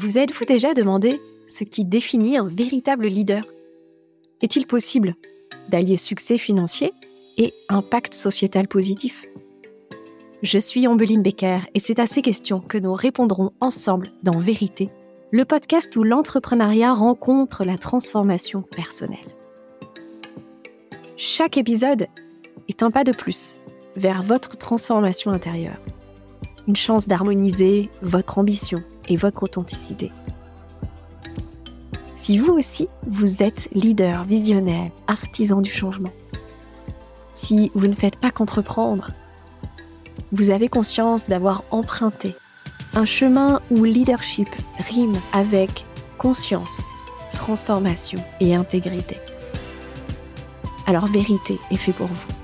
Vous êtes-vous déjà demandé ce qui définit un véritable leader? Est-il possible d'allier succès financier et impact sociétal positif? Je suis Ambeline Becker et c'est à ces questions que nous répondrons ensemble dans Vérité, le podcast où l'entrepreneuriat rencontre la transformation personnelle. Chaque épisode est un pas de plus vers votre transformation intérieure. Une chance d'harmoniser votre ambition et votre authenticité. Si vous aussi, vous êtes leader, visionnaire, artisan du changement, si vous ne faites pas qu'entreprendre, vous avez conscience d'avoir emprunté un chemin où leadership rime avec conscience, transformation et intégrité. Alors vérité est fait pour vous.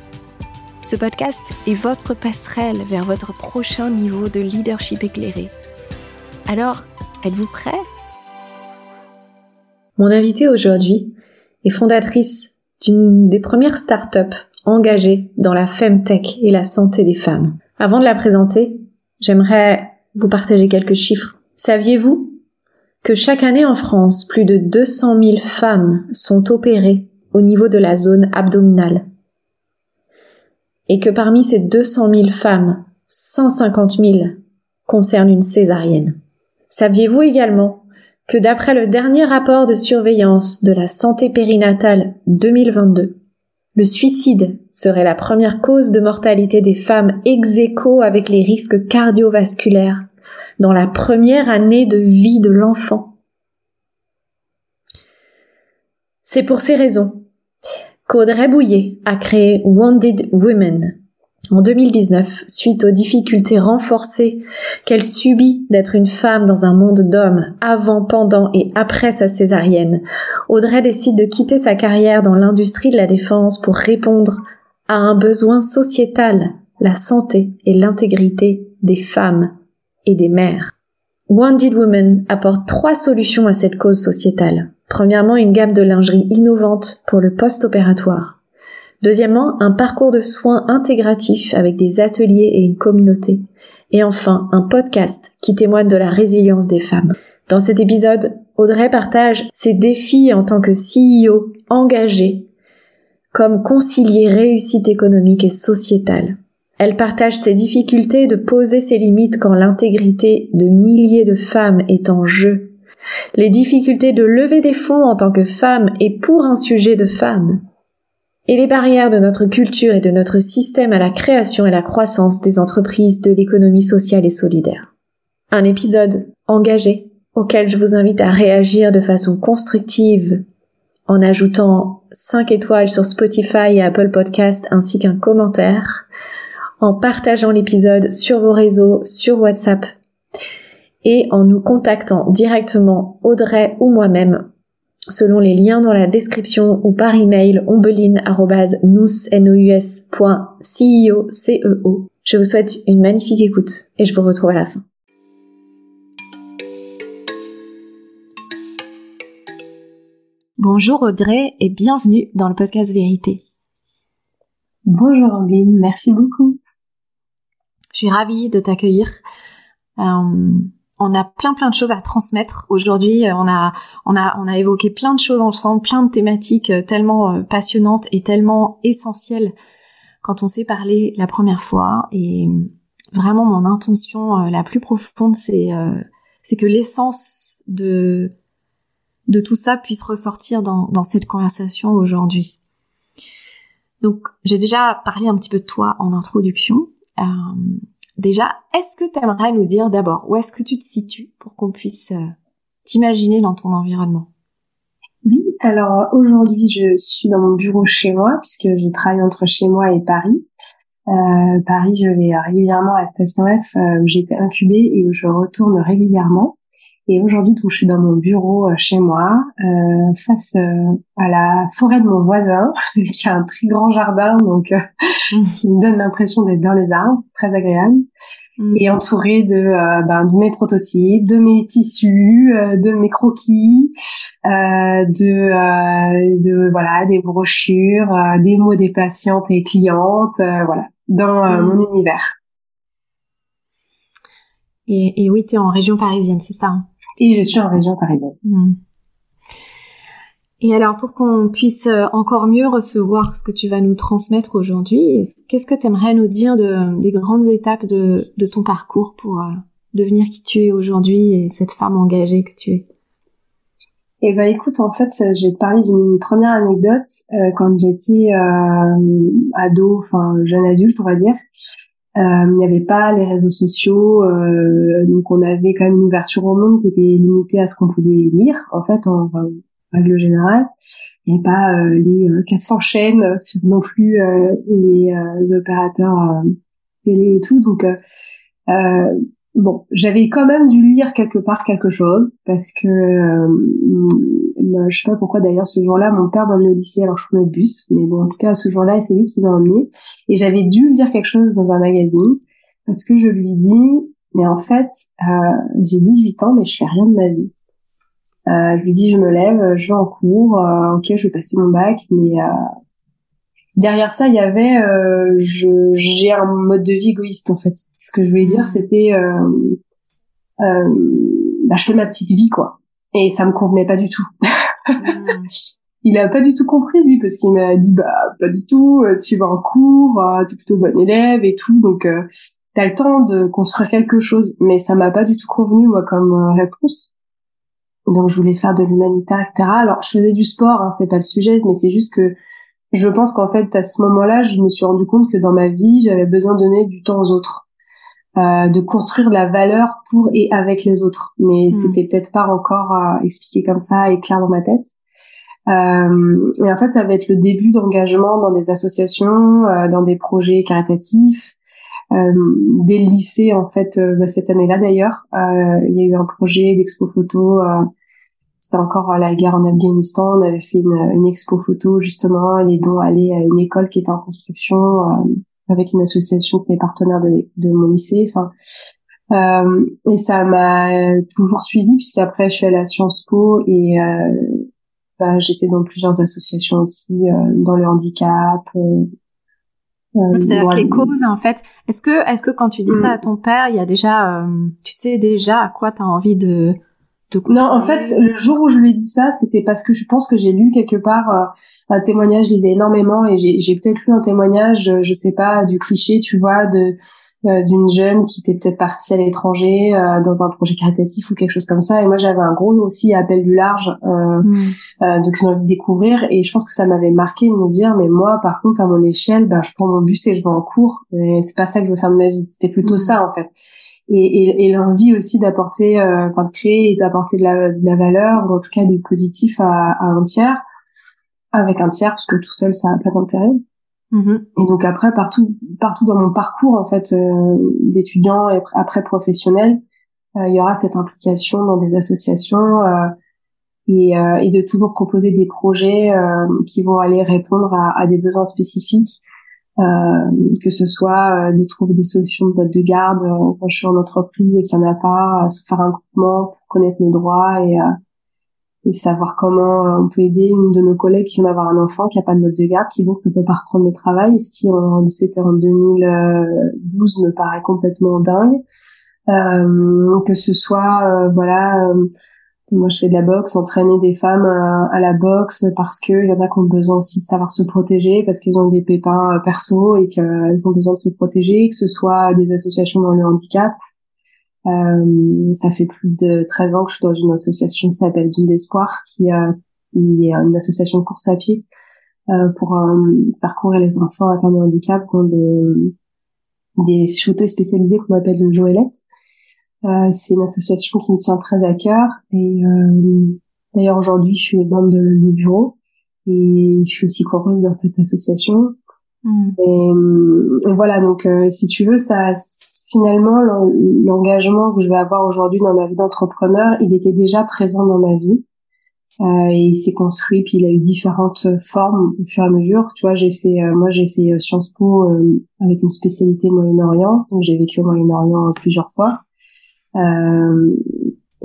Ce podcast est votre passerelle vers votre prochain niveau de leadership éclairé alors, êtes-vous prêt? Mon invitée aujourd'hui est fondatrice d'une des premières startups engagées dans la femtech et la santé des femmes. Avant de la présenter, j'aimerais vous partager quelques chiffres. Saviez-vous que chaque année en France, plus de 200 000 femmes sont opérées au niveau de la zone abdominale et que parmi ces 200 000 femmes, 150 000 concernent une césarienne? Saviez-vous également que d'après le dernier rapport de surveillance de la santé périnatale 2022, le suicide serait la première cause de mortalité des femmes ex avec les risques cardiovasculaires dans la première année de vie de l'enfant? C'est pour ces raisons qu'Audrey Bouillet a créé Wounded Women, en 2019, suite aux difficultés renforcées qu'elle subit d'être une femme dans un monde d'hommes avant, pendant et après sa césarienne, Audrey décide de quitter sa carrière dans l'industrie de la défense pour répondre à un besoin sociétal, la santé et l'intégrité des femmes et des mères. Wounded Woman apporte trois solutions à cette cause sociétale. Premièrement, une gamme de lingerie innovante pour le post-opératoire. Deuxièmement, un parcours de soins intégratif avec des ateliers et une communauté. Et enfin, un podcast qui témoigne de la résilience des femmes. Dans cet épisode, Audrey partage ses défis en tant que CEO engagée, comme concilier réussite économique et sociétale. Elle partage ses difficultés de poser ses limites quand l'intégrité de milliers de femmes est en jeu. Les difficultés de lever des fonds en tant que femme et pour un sujet de femme et les barrières de notre culture et de notre système à la création et la croissance des entreprises de l'économie sociale et solidaire. Un épisode engagé auquel je vous invite à réagir de façon constructive en ajoutant 5 étoiles sur Spotify et Apple Podcast ainsi qu'un commentaire, en partageant l'épisode sur vos réseaux, sur WhatsApp et en nous contactant directement Audrey ou moi-même selon les liens dans la description ou par email ombeline.nous.ceo. E je vous souhaite une magnifique écoute et je vous retrouve à la fin. Bonjour Audrey et bienvenue dans le podcast Vérité. Bonjour Ombeline, merci beaucoup. Je suis ravie de t'accueillir. Euh, on a plein plein de choses à transmettre aujourd'hui. Euh, on a on a on a évoqué plein de choses ensemble, plein de thématiques euh, tellement euh, passionnantes et tellement essentielles quand on s'est parlé la première fois. Et vraiment mon intention la plus profonde, c'est c'est que l'essence de de tout ça puisse ressortir dans, dans cette conversation aujourd'hui. Donc j'ai déjà parlé un petit peu de toi en introduction. Déjà, est-ce que tu aimerais nous dire d'abord où est-ce que tu te situes pour qu'on puisse euh, t'imaginer dans ton environnement? Oui, alors aujourd'hui je suis dans mon bureau chez moi puisque je travaille entre chez moi et Paris. Euh, Paris, je vais régulièrement à la station F euh, où j'ai été incubée et où je retourne régulièrement. Et aujourd'hui, donc, je suis dans mon bureau euh, chez moi, euh, face euh, à la forêt de mon voisin, qui a un très grand jardin, donc mmh. qui me donne l'impression d'être dans les arbres, très agréable. Mmh. Et entouré de, ben, de mes prototypes, de mes tissus, de mes croquis, de, de voilà des brochures, des mots des patientes et clientes, voilà, dans mmh. mon univers. Et, et oui, tu es en région parisienne, c'est ça hein? Et je suis en région parisienne. Hmm. Et alors, pour qu'on puisse euh, encore mieux recevoir ce que tu vas nous transmettre aujourd'hui, qu'est-ce que tu aimerais nous dire de, des grandes étapes de, de ton parcours pour euh, devenir qui tu es aujourd'hui et cette femme engagée que tu es? Eh ben, écoute, en fait, je vais te parler d'une première anecdote. Euh, quand j'étais ado, enfin jeune adulte, on va dire, il n'y avait pas les réseaux sociaux, donc on avait quand même une ouverture au monde qui était limitée à ce qu'on pouvait lire. En fait, on, règle générale. Il n'y a pas euh, les 400 euh, chaînes sur non plus euh, les opérateurs télé et tout. Donc, bon, j'avais quand même dû lire quelque part quelque chose parce que je sais pas pourquoi d'ailleurs ce jour-là mon père m'a emmené au lycée alors je prenais le bus mais bon en tout cas ce jour-là c'est lui qui m'a emmené et j'avais dû lire quelque chose dans un magazine parce que je lui dis mais en fait j'ai 18 ans mais je fais rien de ma vie euh, je lui dis je me lève, euh, je vais en cours, euh, ok je vais passer mon bac, mais euh, derrière ça il y avait je j'ai un mode de vie égoïste en fait. Ce que je voulais dire mmh. c'était bah, je fais ma petite vie quoi, et ça me convenait pas du tout. Mmh. il a pas du tout compris lui parce qu'il m'a dit bah pas du tout, tu vas en cours, tu es plutôt bon élève et tout donc euh, t'as le temps de construire quelque chose mais ça m'a pas du tout convenu moi comme réponse donc je voulais faire de l'humanitaire, etc. Alors je faisais du sport, hein, c'est pas le sujet, mais c'est juste que je pense qu'en fait à ce moment-là, je me suis rendu compte que dans ma vie, j'avais besoin de donner du temps aux autres, euh, de construire de la valeur pour et avec les autres. Mais hmm. c'était peut-être pas encore euh, expliqué comme ça et clair dans ma tête. Euh, et en fait, ça va être le début d'engagement dans des associations, euh, dans des projets caritatifs, euh, dès le lycée en fait euh, bah, cette année-là d'ailleurs euh, il y a eu un projet d'expo photo c'était encore la guerre en Afghanistan on avait fait une, une expo photo justement les dons allaient à une école qui était en construction avec une association qui est partenaire de, de mon lycée enfin euh, et ça m'a toujours suivi puisqu'après je suis allée à Sciences Po et euh, bah, j'étais dans plusieurs associations aussi dans le handicap euh, C'est-à-dire que les causes, en fait, est-ce que, est-ce que quand tu dis ça mm. à ton père, il y a déjà, euh, tu sais déjà à quoi tu as envie de, de Non, en fait, le jour où je lui ai dit ça, c'était parce que je pense que j'ai lu quelque part euh, un témoignage, je lisais énormément et j'ai peut-être lu un témoignage, je sais pas, du cliché, tu vois, de euh, d'une jeune qui était peut-être partie à l'étranger euh, dans un projet caritatif ou quelque chose comme ça. Et moi, j'avais un gros aussi appel du large, euh, mm. euh, donc une envie de découvrir. Et je pense que ça m'avait marqué de me dire, mais moi, par contre, à mon échelle, ben, je prends mon bus et je vais en cours. Et c'est pas ça que je veux faire de ma vie. C'était plutôt mm. ça, en fait. Et, et, et l'envie aussi d'apporter, enfin de créer et d'apporter de la, de la valeur, ou en tout cas du positif à, à un tiers, avec un tiers, parce que tout seul, ça n'a pas d'intérêt. Mm-hmm. Et donc après, partout, partout dans mon parcours en fait euh, d'étudiant et après professionnel, euh, il y aura cette implication dans des associations euh, et, euh, et, de toujours proposer des projets euh, qui vont aller répondre à, à des besoins spécifiques, que ce soit de trouver des solutions de boîte de garde quand je suis en entreprise et qu'il n'y en a pas, se faire un groupement pour connaître nos droits et et savoir comment euh, on peut aider une de nos collègues qui vient d'avoir un enfant qui a pas de mode de garde, qui donc ne peut pas reprendre le travail, ce qui en, en 2012 me paraît complètement dingue. Euh, que ce soit, euh, voilà, euh, moi je fais de la boxe, entraîner des femmes à la boxe parce qu'il y en a qui ont besoin aussi de savoir se protéger, parce qu'ils ont des pépins perso et qu'elles ont besoin de se protéger, que ce soit des associations dans le handicap, euh, ça fait plus de 13 ans que je suis dans une association qui s'appelle Dune d'Espoir, qui, euh, qui, est une association de course à pied euh, pour euh, faire courir les enfants atteints de handicap dans des, des fauteuils spécialisés qu'on appelle le Joëlette. Euh, c'est une association qui me tient très à cœur et d'ailleurs aujourd'hui je suis membre du bureau et je suis aussi coureuse dans cette association Mm. Et, voilà, donc euh, si tu veux, ça finalement l'engagement que je vais avoir aujourd'hui dans ma vie d'entrepreneur, il était déjà présent dans ma vie. Euh, et il s'est construit, puis il a eu différentes formes au fur et à mesure. Tu vois, j'ai fait, euh, moi j'ai fait Sciences Po avec une spécialité Moyen-Orient, donc j'ai vécu au Moyen-Orient plusieurs fois. Euh,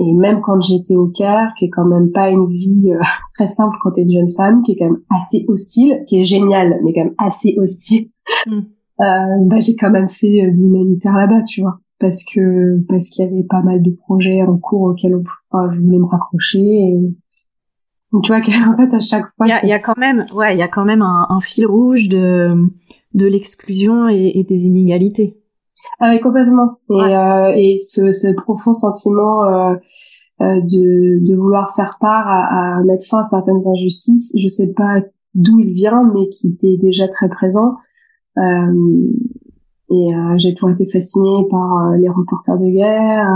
et même quand j'étais au Caire, qui est quand même pas une vie euh, très simple quand t'es une jeune femme, qui est quand même assez hostile, qui est géniale, mais quand même assez hostile, mm. euh, bah, j'ai quand même fait euh, l'humanitaire là-bas, tu vois. parce que parce qu'il y avait pas mal de projets en cours auxquels enfin, je voulais me raccrocher et donc, tu vois qu'en fait à chaque fois il y a, quand même ouais il y a quand même un, un fil rouge de de l'exclusion et, et, des inégalités ah oui complètement. Et euh, et ce, ce profond sentiment euh, euh, de de vouloir faire part à, à, mettre fin à certaines injustices. Je sais pas d'où il vient mais qui était déjà très présent. Euh, et euh, j'ai toujours été fascinée par euh, les reporters de guerre,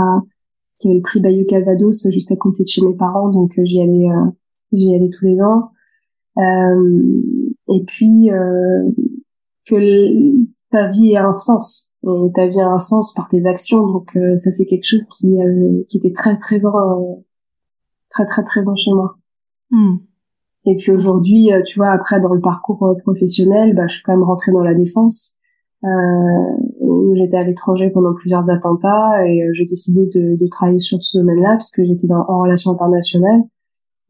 qui avait le prix Bayeux Calvados juste à côté de chez mes parents, donc j'y allais, j'y allais tous les ans. et puis que ta vie ait un sens, ta vie a un sens par tes actions, donc ça c'est quelque chose qui qui était très présent, très très présent chez moi. Hmm. Et puis aujourd'hui, tu vois, après dans le parcours professionnel, bah, je suis quand même rentrée dans la défense. Euh, j'étais à l'étranger pendant plusieurs attentats et euh, j'ai décidé de, de, travailler sur ce domaine-là puisque j'étais en relation internationale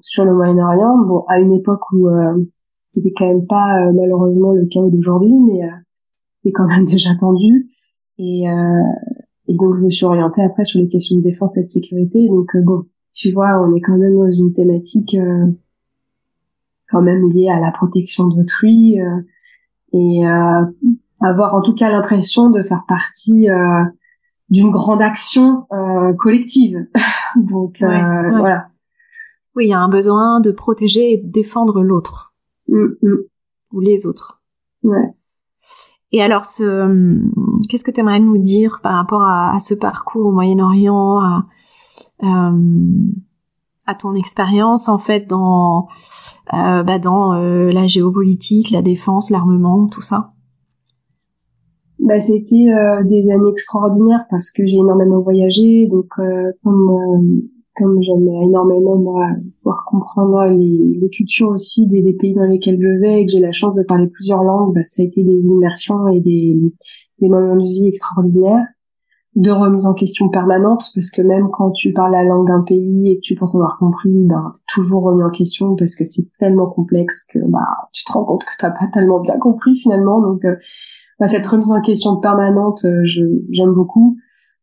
sur le Moyen-Orient. Bon, à une époque où euh, c'était quand même pas euh, malheureusement le cas d'aujourd'hui, mais euh, c'est quand même déjà tendu. Et, euh, et donc je me suis orientée après sur les questions de défense et de sécurité. Donc bon, tu vois, on est quand même dans une thématique quand même liée à la protection d'autrui et avoir en tout cas l'impression de faire partie euh, d'une grande action euh, collective. Donc euh, voilà. Oui, il y a un besoin de protéger et de défendre l'autre mm, mm. ou les autres. Ouais. Et alors, ce, qu'est-ce que tu aimerais nous dire par rapport à, ce parcours au Moyen-Orient, à, à, ton expérience en fait dans, bah, dans la géopolitique, la défense, l'armement, tout ça? Bah, c'était euh, des années extraordinaires parce que j'ai énormément voyagé, donc euh, comme euh, comme j'aime énormément moi pouvoir comprendre les, cultures aussi des, pays dans lesquels je vais et que j'ai la chance de parler plusieurs langues, bah, ça a été des immersions et des, moments de vie extraordinaires, de remise en question permanente parce que même quand tu parles la langue d'un pays et que tu penses avoir compris, ben t'es toujours remis en question parce que c'est tellement complexe que bah tu te rends compte que t'as pas tellement bien compris finalement, donc bah, cette remise en question permanente, euh, j'aime beaucoup.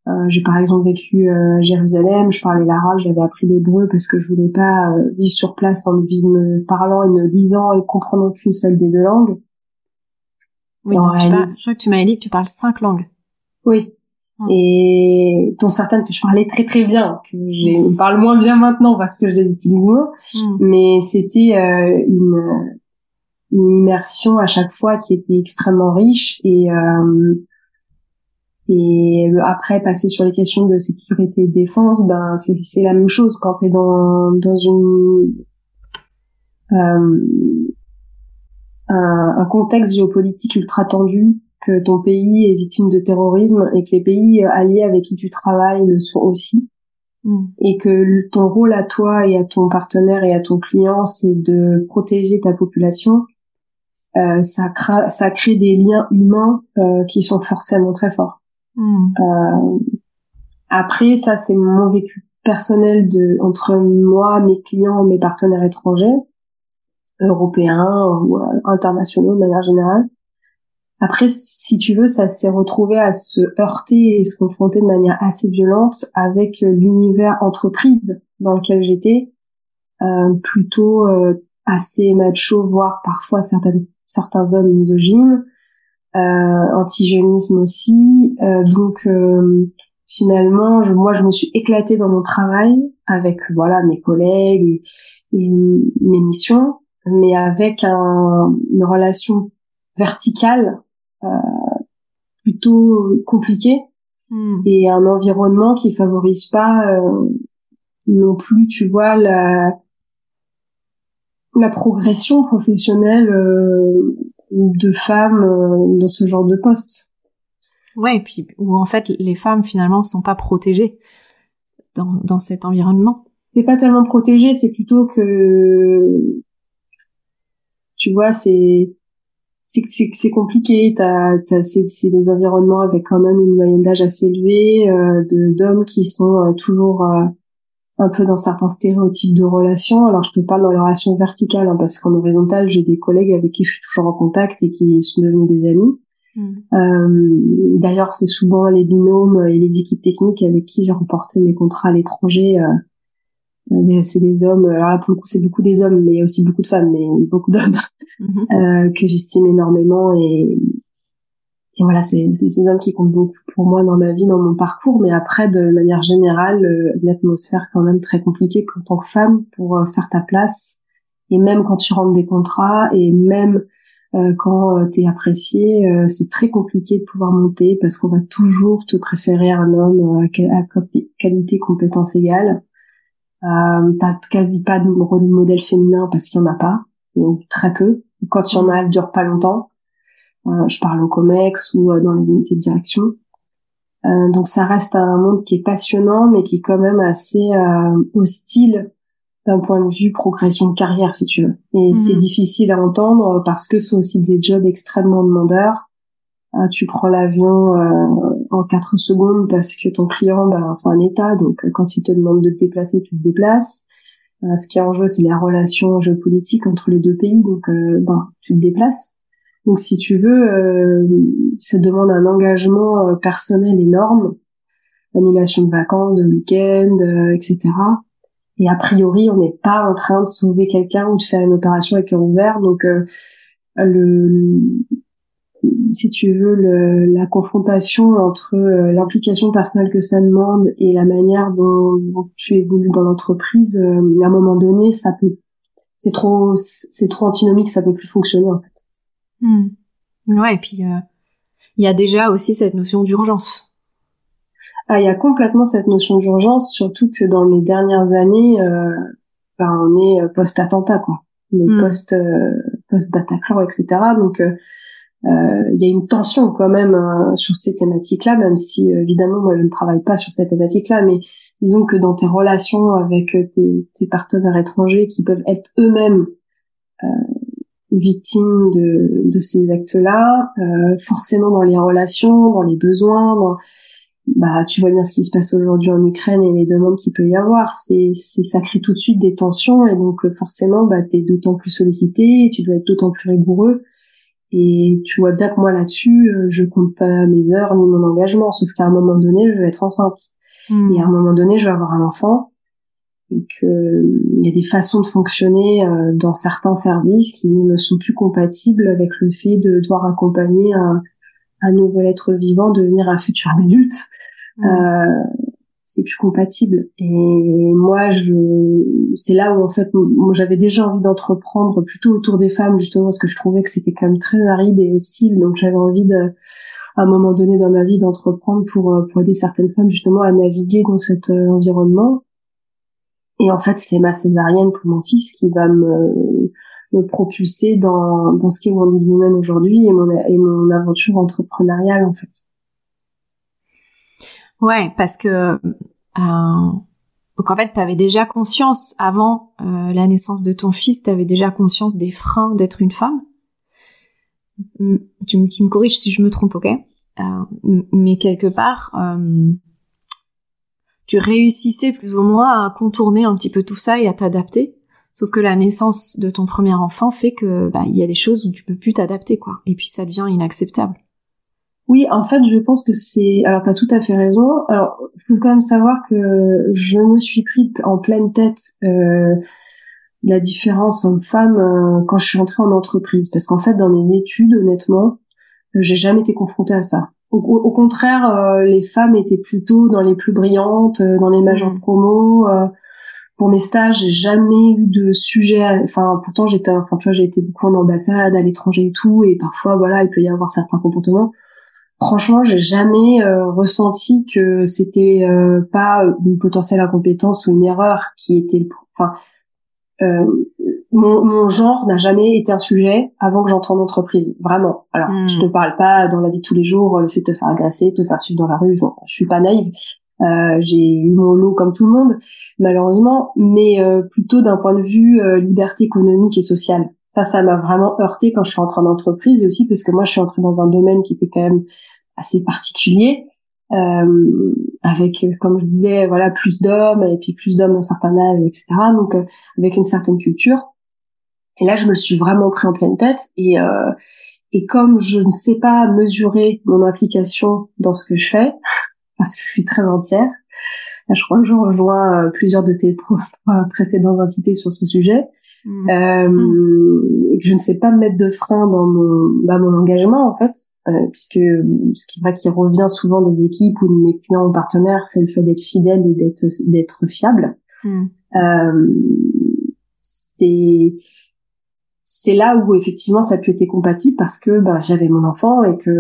Euh, j'ai par exemple vécu euh, à Jérusalem, je parlais l'arabe, j'avais appris l'hébreu parce que je voulais pas vivre sur place en ne parlant et ne lisant et comprenant qu'une seule des deux langues. Oui, donc je crois que tu m'avais dit que tu parles cinq langues. Oui. Hum. Et dont certaines que je parlais très très bien, que je parle moins bien maintenant parce que je les utilise moins. Hum. Mais c'était une une immersion à chaque fois qui était extrêmement riche et euh, et après passer sur les questions de sécurité et de défense ben c'est la même chose quand tu es dans dans une euh, un, un, contexte géopolitique ultra tendu que ton pays est victime de terrorisme et que les pays alliés avec qui tu travailles le sont aussi mm. et que ton rôle à toi et à ton partenaire et à ton client c'est de protéger ta population euh, ça, crée, ça crée des liens humains euh, qui sont forcément très forts. Hmm. Euh, après, ça c'est mon vécu personnel de entre moi, mes clients, mes partenaires étrangers, européens ou euh, internationaux de manière générale. Après, si tu veux, ça s'est retrouvé à se heurter et se confronter de manière assez violente avec l'univers entreprise dans lequel j'étais, euh, plutôt assez macho, voire parfois certaines certains hommes misogynes, euh, antigénisme aussi. Euh, donc euh, finalement, je, moi, je me suis éclatée dans mon travail avec voilà mes collègues et, mes missions, mais avec un, une relation verticale euh, plutôt compliquée hmm. et un environnement qui favorise pas euh, non plus, tu vois, la, la progression professionnelle euh, de femmes euh, dans ce genre de poste. Ouais, et puis où en fait les femmes finalement sont pas protégées dans, dans cet environnement. C'est pas tellement protégé, c'est plutôt que tu vois, c'est c'est c'est compliqué. T'as t'as c'est c'est des environnements avec quand même une moyenne d'âge assez élevée euh, de d'hommes qui sont euh, toujours un peu dans certains stéréotypes de relations. Alors je te parle dans les relations verticales, hein, parce qu'en horizontale, j'ai des collègues avec qui je suis toujours en contact et qui sont devenus des amis. Mm. Euh, D'ailleurs, c'est souvent les binômes et les équipes techniques avec qui j'ai remporté mes contrats à l'étranger. Euh, euh c'est des hommes. Alors là, pour le coup, c'est beaucoup des hommes, mais il y a aussi beaucoup de femmes, mais beaucoup d'hommes mm-hmm. euh, que j'estime énormément. Et, et voilà, c'est ces hommes qui comptent beaucoup pour moi dans ma vie, dans mon parcours. Mais après, de manière générale, euh, une atmosphère quand même très compliquée en tant que femme pour euh, faire ta place. Et même quand tu rentres des contrats, et même euh, quand euh, tu es apprécié, euh, c'est très compliqué de pouvoir monter parce qu'on va toujours te préférer un homme à, qualité compétence égale. Euh, t'as quasi pas de modèle féminin parce qu'il y en a pas, donc très peu. Quand il y en a, elle dure pas longtemps. Euh, je parle au Comex ou dans les unités de direction. Euh, donc ça reste un monde qui est passionnant, mais qui est quand même assez hostile d'un point de vue progression de carrière, si tu veux. Et mhm. c'est difficile à entendre parce que ce sont aussi des jobs extrêmement demandeurs. Euh, tu prends l'avion euh, en quatre secondes parce que ton client, ben, c'est un état, donc euh, quand il te demande de te déplacer, tu te déplaces. ce qui est en jeu, c'est la relation géopolitique entre les deux pays, donc ben, tu te déplaces. Donc si tu veux, ça demande un engagement personnel énorme, annulation de vacances, de week-end, etc. Et a priori, on n'est pas en train de sauver quelqu'un ou de faire une opération avec cœur ouvert. Donc, euh, le, si tu veux, le, la confrontation entre euh, l'implication personnelle que ça demande et la manière dont, tu évolues dans l'entreprise, euh, à un moment donné, ça peut, c'est trop, c'est trop antinomique, ça peut plus fonctionner en fait. Hmm. Ouais, et puis il y a déjà aussi cette notion d'urgence. Ah, il y a complètement cette notion d'urgence, surtout que dans mes dernières années, euh, ben, on est euh, post-attentat, quoi. On est mm. post, euh, post-Bataclan, etc. Donc, euh, euh, il y a une tension quand même hein, sur ces thématiques-là, même si évidemment moi je ne travaille pas sur ces thématiques-là, mais disons que dans tes relations avec tes, tes partenaires étrangers qui peuvent être eux-mêmes euh, victimes de, de ces actes-là, euh, forcément dans les relations, dans les besoins, dans bah tu vois bien ce qui se passe aujourd'hui en Ukraine et les demandes qu'il peut y avoir. C'est c'est ça crée tout de suite des tensions et donc euh, forcément bah t'es d'autant plus sollicité tu dois être d'autant plus rigoureux. Et tu vois bien que moi là-dessus euh, je compte pas mes heures ni mon engagement sauf qu'à un moment donné je vais être enceinte. Hmm. et à un moment donné je vais avoir un enfant et que il y a des façons de fonctionner euh, dans certains services qui ne sont plus compatibles avec le fait de devoir accompagner un un nouvel être vivant devenir un futur adulte, mmh. euh, c'est plus compatible. Et moi, je, c'est là où en fait, moi, j'avais déjà envie d'entreprendre plutôt autour des femmes justement parce que je trouvais que c'était quand même très aride et hostile. Donc j'avais envie de, à un moment donné dans ma vie, d'entreprendre pour pour aider certaines femmes justement à naviguer dans cet euh, environnement. Et en fait, c'est ma césarienne pour mon fils qui va me me propulser dans, dans ce qu'est Wonder Woman aujourd'hui et mon, et mon aventure entrepreneuriale en fait. Ouais, parce que euh, donc en fait, tu avais déjà conscience avant euh, la naissance de ton fils, tu avais déjà conscience des freins d'être une femme. Tu, tu, me corriges si je me trompe, ok? Euh, Mais quelque part, tu réussissais plus ou moins à contourner un petit peu tout ça et à t'adapter. Sauf que la naissance de ton premier enfant fait que bah, il y a des choses où tu peux plus t'adapter quoi. Et puis ça devient inacceptable. Oui, en fait, je pense que c'est. Alors, tu as tout à fait raison. Alors, faut quand même savoir que je me suis pris en pleine tête euh, la différence homme-femme euh, quand je suis entrée en entreprise, parce qu'en fait, dans mes études, honnêtement, j'ai jamais été confrontée à ça. Au, contraire, euh, les femmes étaient plutôt dans les plus brillantes, euh, dans les majors mmh. promos pour mes stages, j'ai jamais eu de sujet. Enfin, pourtant j'étais, enfin tu vois, j'ai été beaucoup en ambassade, à l'étranger et tout, et parfois voilà, il peut y avoir certains comportements. Franchement, j'ai jamais euh, ressenti que c'était euh, pas une potentielle incompétence ou une erreur qui était, le... enfin, euh, mon, mon, genre n'a jamais été un sujet avant que j'entre en entreprise, vraiment. Alors, je hmm. te parle pas dans la vie de tous les jours, le fait de te faire agresser, te faire suivre dans la rue. Bon, je suis pas naïve, euh, j'ai eu mon lot comme tout le monde, malheureusement, mais euh, plutôt d'un point de vue euh, liberté économique et sociale. Ça, ça m'a vraiment heurté quand je suis entrée en entreprise et aussi parce que moi, je suis entrée dans un domaine qui était quand même assez particulier, avec, comme je disais, voilà, plus d'hommes et puis plus d'hommes d'un certain âge, etc. Donc, avec une certaine culture. Et là, je me suis vraiment pris en pleine tête et et comme je ne sais pas mesurer mon implication dans ce que je fais, parce que je suis très entière, je crois que je rejoins plusieurs de tes précédents invités sur ce sujet. Mmh. Euh, mmh. je ne sais pas mettre de frein dans mon, bah, mon engagement en fait, euh, puisque ce qui vrai qui revient souvent des équipes ou de mes clients ou partenaires, c'est le fait d'être fidèle et d'être d'être fiable. Mmh. Euh, c'est c'est là où effectivement ça peut être compatible parce que ben j'avais mon enfant et que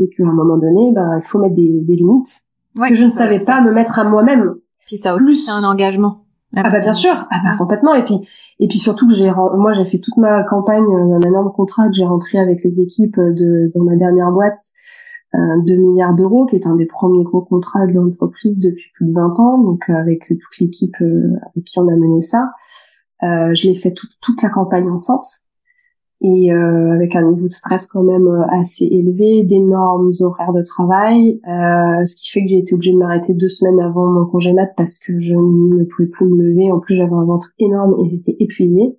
et qu'à un moment donné ben il faut mettre des, des limites que je ne savais pas me mettre à moi-même. Puis ça aussi c'est un engagement. Ah bah bien sûr, ah bah complètement. Et puis et puis surtout que j'ai moi j'ai fait toute ma campagne d'un énorme contrat que j'ai rentré avec les équipes de dans ma dernière boîte euh, 2 milliards d'euros, qui est un des premiers gros contrats de l'entreprise depuis plus de 20 ans, donc euh, avec toute l'équipe euh, avec qui on a mené ça. Euh, je l'ai fait toute la campagne enceinte et euh, avec un niveau de stress quand même euh, assez élevé, d'énormes horaires de travail, euh, ce qui fait que j'ai été obligée de m'arrêter deux semaines avant mon congé mat parce que je ne pouvais plus me lever. En plus, j'avais un ventre énorme et j'étais épuisée.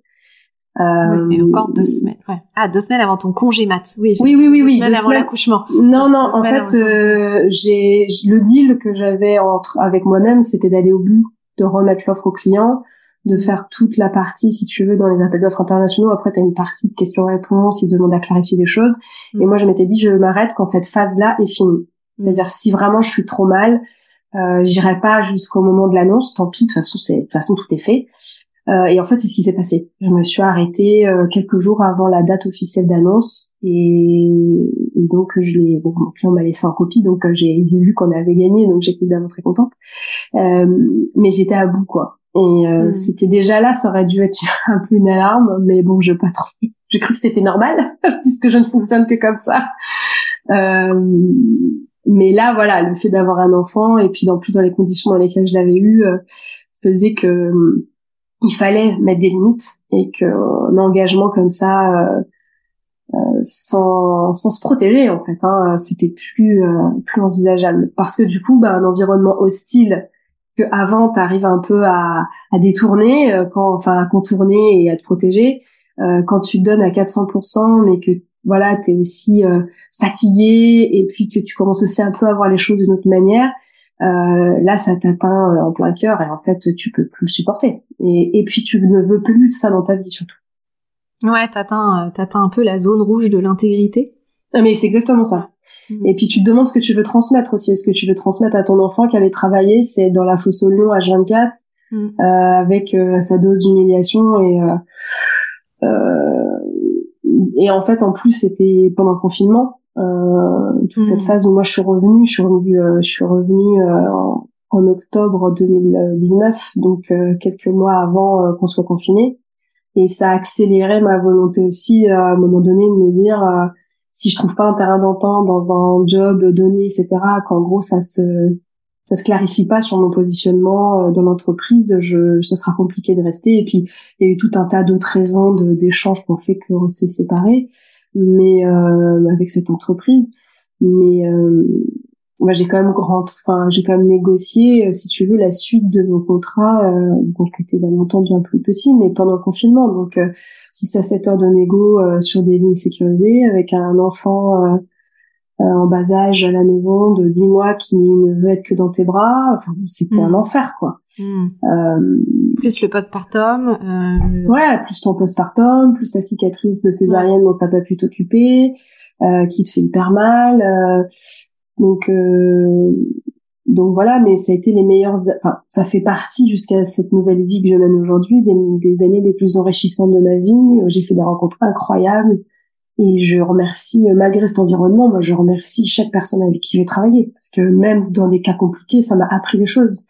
Euh, oui, et encore deux semaines. Ouais. Ah, deux semaines avant ton congé mat. Oui, oui, oui, oui. Deux semaines avant l'accouchement. Non, non. en fait, euh, j'ai le deal que j'avais entre avec moi-même, c'était d'aller au bout, de remettre l'offre au client, de faire toute la partie, si tu veux, dans les appels d'offres internationaux. Après, tu as une partie de questions-réponses, ils demandent à clarifier des choses. Et mm. moi, je m'étais dit, je m'arrête quand cette phase-là est finie. Mm. C'est-à-dire, si vraiment je suis trop mal, euh, j'irai pas jusqu'au moment de l'annonce. Tant pis, de toute façon, c'est, de toute façon, tout est fait. Euh, et en fait, c'est ce qui s'est passé. Je me suis arrêtée euh, quelques jours avant la date officielle d'annonce, et, donc je l'ai. Bon, mon client m'a laissé en copie, donc euh, j'ai vu qu'on avait gagné, donc j'étais vraiment très contente. Euh, mais j'étais à bout, quoi. Et euh, hmm. c'était déjà là, ça aurait dû être un peu une alarme, mais bon, je pas trop. J'ai cru que c'était normal, puisque je ne fonctionne que comme ça. Euh, mais là, voilà, le fait d'avoir un enfant et puis dans plus dans les conditions dans lesquelles je l'avais eu, euh, faisait que euh, il fallait mettre des limites et que un engagement comme ça, sans, sans se protéger en fait, hein, c'était plus plus envisageable. Parce que du coup, bah, un environnement hostile que avant tu arrives un peu à, à détourner, euh, quand, enfin à contourner et à te protéger. Euh, quand tu te donnes à 400%, mais que voilà, tu es aussi euh, fatigué et puis que tu commences aussi un peu à voir les choses d'une autre manière, euh, là ça t'atteint en plein cœur et en fait tu peux plus le supporter. Et, et puis tu ne veux plus de ça dans ta vie surtout. Ouais, t'atteins, t'atteins un peu la zone rouge de l'intégrité. Ah, mais c'est exactement ça. Mm. Et puis tu te demandes ce que tu veux transmettre aussi. Est-ce que tu veux transmettre à ton enfant qu'elle est travailler, c'est dans la fosse au lion H24 mm. euh, avec euh, sa dose d'humiliation et euh, euh, et en fait en plus c'était pendant le confinement euh, toute cette mm. phase où moi je suis revenue, je suis revenue, je suis revenue en, en, octobre 2019, donc quelques mois avant qu'on soit confiné. Et ça a accéléré ma volonté aussi à un moment donné de me dire si je trouve pas un terrain d'entente dans un job donné, etc., qu'en gros ça se ça se clarifie pas sur mon positionnement euh, dans l'entreprise, je, ce sera compliqué de rester. Et puis il y a eu tout un tas d'autres raisons d'échanges qui ont fait qu'on s'est séparés, mais euh, avec cette entreprise. Mais euh, moi j'ai quand même grand, enfin j'ai quand même négocié, euh, si tu veux, la suite de mon contrat, euh, donc qui était d'un montant bien plus petit, mais pendant le confinement. Donc 6 à 7 heures de négo euh, sur des lignes sécurisées, avec un enfant euh, en bas âge à la maison de 10 mois qui ne veut être que dans tes bras. Enfin, c'était un mm. enfer, quoi. Mm. plus le postpartum. Ouais, plus ton postpartum, plus ta cicatrice de césarienne dont t'as pas pu t'occuper. Euh, qui te fait hyper mal. Euh, donc euh, donc voilà, mais ça a été les meilleurs. Enfin, ça fait partie jusqu'à cette nouvelle vie que je mène aujourd'hui des, des, années les plus enrichissantes de ma vie. J'ai fait des rencontres incroyables et je remercie, malgré cet environnement, moi je remercie chaque personne avec qui j'ai travaillé parce que même dans des cas compliqués, ça m'a appris des choses.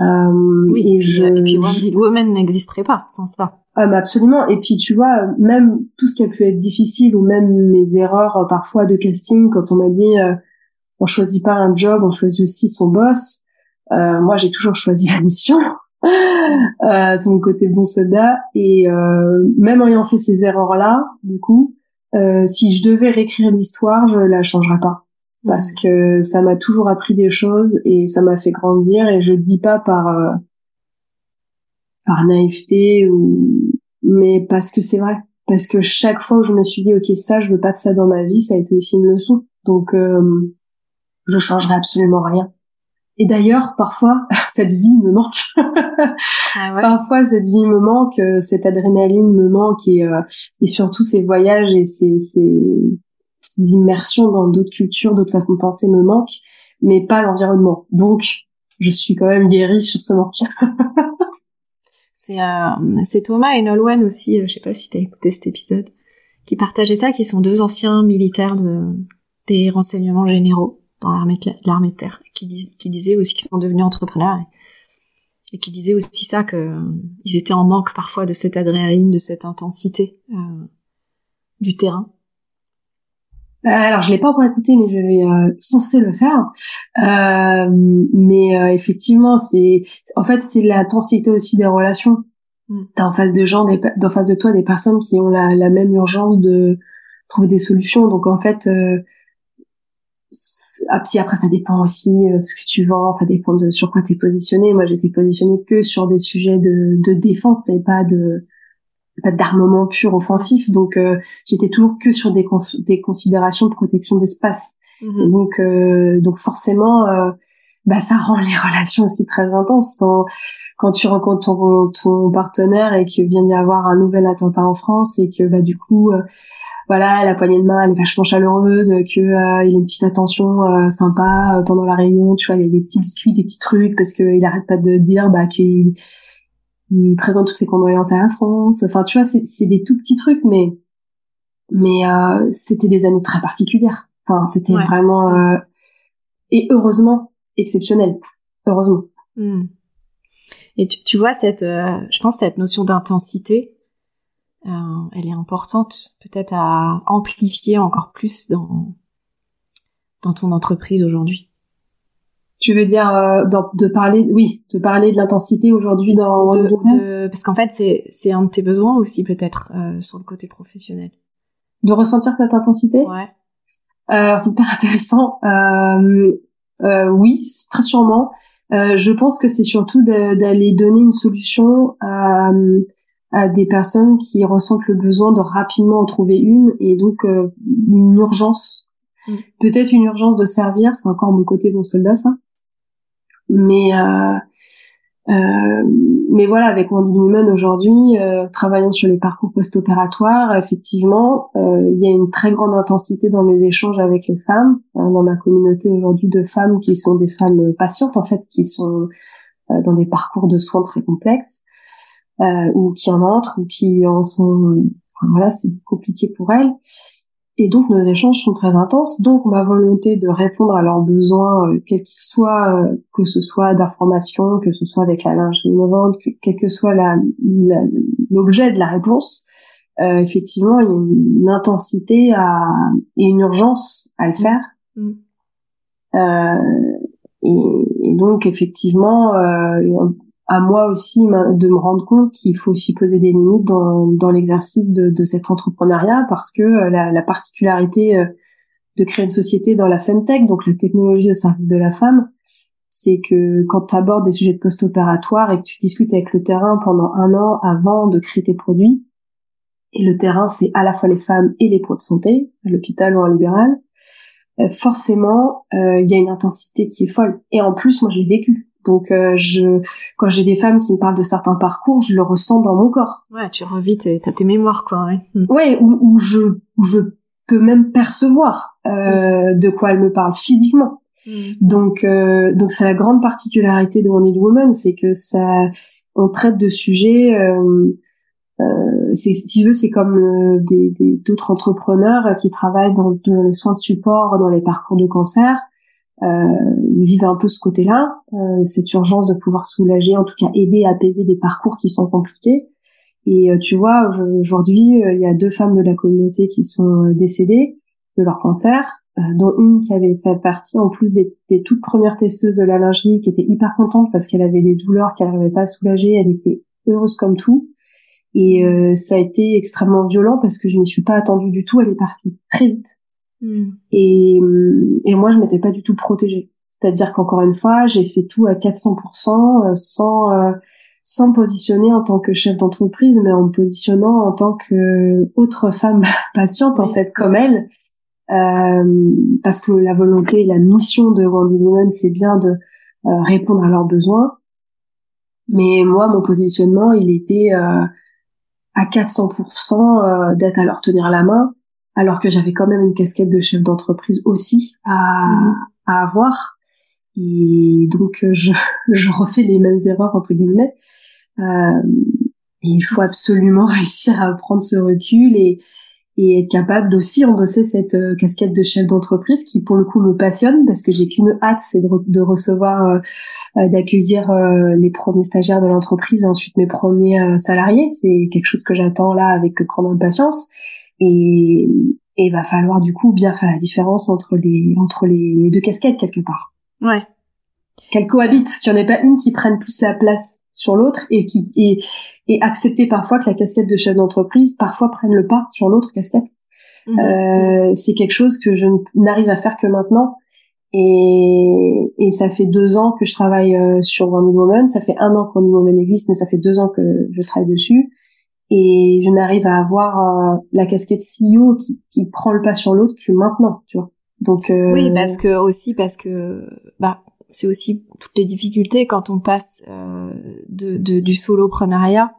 Euh, oui, et, je, et puis Woman n'existerait pas sans ça. Ah, absolument. Et puis tu vois, même tout ce qui a pu être difficile ou même mes erreurs euh, parfois de casting quand on m'a dit euh, on choisit pas un job, on choisit aussi son boss. Euh, moi, j'ai toujours choisi la mission. euh, c'est mon côté bon soldat. Et euh, même en ayant fait ces erreurs-là, du coup, euh, si je devais réécrire l'histoire, je la changerais pas. Parce que ça m'a toujours appris des choses et ça m'a fait grandir. Et je dis pas par par naïveté ou mais parce que c'est vrai parce que chaque fois où je me suis dit ok ça je veux pas de ça dans ma vie ça a été aussi une leçon donc euh, je changerai absolument rien. Et d'ailleurs parfois cette vie me manque. Ah ouais. parfois cette vie me manque euh, cette adrénaline me manque et, euh, et surtout ces voyages et ces, ces, ces immersions dans d'autres cultures d'autres façons de penser me manquent mais pas l'environnement. Donc je suis quand même guérie sur ce manque. C'est euh, Thomas et Nolwenn aussi, euh, je sais pas si tu as écouté cet épisode, qui partageaient ça, qui sont deux anciens militaires de, des renseignements généraux dans l'armée de, l'armée de terre, qui, qui disaient aussi qu'ils sont devenus entrepreneurs et, qui disaient aussi ça que euh, ils étaient en manque parfois de cette adrénaline, de cette intensité euh, du terrain euh, alors, je l'ai pas encore écouté, mais je vais euh, foncer le faire. Euh, mais euh, effectivement, c'est en fait c'est l'intensité aussi des relations. Mm. T'as en face de gens, des, en face de toi, des personnes qui ont la, la même urgence de trouver des solutions. Donc en fait, ah, puis après ça dépend aussi euh, ce que tu vends, ça dépend de sur quoi t'es positionné. Moi, j'étais positionnée que sur des sujets de, de défense et pas de pas d'armement pur offensif, donc euh, j'étais toujours que sur des, des considérations de protection d'espace. Mhm. Donc, euh, donc forcément, euh, bah ça rend les relations aussi très intenses quand quand tu rencontres ton, ton partenaire et qu'il vient d'y avoir un nouvel attentat en France et que bah du coup voilà la poignée de main elle est vachement chaleureuse que il a une petite attention sympa pendant la réunion tu vois il y a des petits biscuits des petits trucs parce qu'il arrête pas de dire bah qu'il il présente toutes ses condoléances à la France. Enfin, tu vois, c'est des tout petits trucs, mais mais euh, c'était des années très particulières. Enfin, c'était vraiment euh, et heureusement exceptionnel. Heureusement. Hmm. Et tu, tu, vois cette, euh, je pense cette notion d'intensité, euh, elle est importante, peut-être à amplifier encore plus dans dans ton entreprise aujourd'hui. Tu veux dire euh, de parler, oui, de parler de l'intensité aujourd'hui dans le domaine Parce qu'en fait, c'est c'est un de tes besoins aussi peut-être euh, sur le côté professionnel. De ressentir cette intensité? Ouais. C'est hyper intéressant. Oui, très sûrement. je pense que c'est surtout d'aller donner une solution à, à des personnes qui ressentent le besoin de rapidement en trouver une et donc une urgence. Mm. Peut-être une urgence de servir, c'est encore mon côté bon soldat ça. Mais euh, euh, mais voilà, avec Wendy Women aujourd'hui, euh, travaillant sur les parcours post-opératoires, effectivement, euh, il y a une très grande intensité dans mes échanges avec les femmes, hein, dans ma communauté aujourd'hui de femmes qui sont des femmes patientes en fait, qui sont euh, dans des parcours de soins très complexes, ou qui en entrent, ou qui en sont, voilà, c'est compliqué pour elles. Et donc nos échanges sont très intenses. Donc ma volonté de répondre à leurs besoins, euh, quels qu'ils soient, euh, que ce soit d'information, que ce soit avec la lingerie innovante, que, quel que soit l'objet de la réponse, euh, effectivement il y a une, intensité à, et une urgence à le mmh. faire. Mmh. Euh, et, et, donc effectivement, euh, à moi aussi de me rendre compte qu'il faut aussi poser des limites dans, dans l'exercice de, de, cet entrepreneuriat parce que euh, la, la, particularité euh, de créer une société dans la femtech, donc la technologie au service de la femme, c'est que quand tu abordes des sujets de post-opératoire et que tu discutes avec le terrain pendant un an avant de créer tes produits, et le terrain c'est à la fois les femmes et les pros de santé, à l'hôpital ou en libéral, euh, forcément il y a une intensité qui est folle. Et en plus, moi je l'ai vécu. Donc, euh, je, quand j'ai des femmes qui me parlent de certains parcours, je le ressens dans mon corps. Ouais, tu revis t'as tes mémoires, quoi. Ouais, mm. ouais où, je, je peux même percevoir euh, mm. de quoi elle me parle physiquement. Mm. Donc, euh, donc c'est la grande particularité de Wounded Woman, c'est que ça, on traite de sujets. Euh, euh, c'est, si tu veux, c'est comme euh, des, d'autres entrepreneurs qui travaillent dans, dans, les soins de support, dans les parcours de cancer euh, vivent un peu ce côté-là, euh, cette urgence de pouvoir soulager, en tout cas aider apaiser des parcours qui sont compliqués. Et euh, tu vois, aujourd'hui, il y a deux femmes de la communauté qui sont décédées de leur cancer, dont une qui avait fait partie en plus des, des, toutes premières testeuses de la lingerie, qui était hyper contente parce qu'elle avait des douleurs qu'elle n'arrivait pas à soulager, elle était heureuse comme tout. Et ça a été extrêmement violent parce que je n'y suis pas attendue du tout, elle est partie très vite. Hmm. Et, et moi, je m'étais pas du tout protégée. C'est-à-dire qu'encore une fois, j'ai fait tout à 400% euh, sans euh, sans me positionner en tant que chef d'entreprise, mais en me positionnant en tant que autre femme patiente en fait comme elle, euh, parce que la volonté et la mission de Wonder Woman, c'est bien de euh, répondre à leurs besoins. Mais moi, mon positionnement, il était euh, à 400% d'être à leur tenir la main, alors que j'avais quand même une casquette de chef d'entreprise aussi à, mm-hmm. à avoir. Et donc, je, je refais les mêmes erreurs, entre guillemets. Euh, et il faut absolument réussir à prendre ce recul et, et être capable d'aussi endosser cette euh, casquette de chef d'entreprise qui pour le coup me passionne parce que j'ai qu'une hâte c'est de, de, recevoir euh, euh d'accueillir les premiers stagiaires de l'entreprise et ensuite mes premiers salariés c'est quelque chose que j'attends là avec grande impatience et il va falloir du coup bien faire la différence entre les entre les, les deux casquettes quelque part ouais qu'elles cohabitent, qu'il n'y en ait pas une qui prenne plus la place sur l'autre et qui et, et accepter parfois que la casquette de chef d'entreprise parfois prenne le pas sur l'autre casquette. Mhm. Euh, c'est quelque chose que je n'arrive à faire que maintenant. Et, et ça fait deux ans que je travaille euh, sur Wonder Woman. Ça fait un an que Wonder Woman existe, mais ça fait deux ans que je travaille dessus. Et je n'arrive à avoir euh, la casquette CEO qui, qui prend le pas sur l'autre que maintenant, tu vois. Donc euh... oui, parce que aussi parce que bah c'est aussi toutes les difficultés quand on passe euh, de, de, du soloprenariat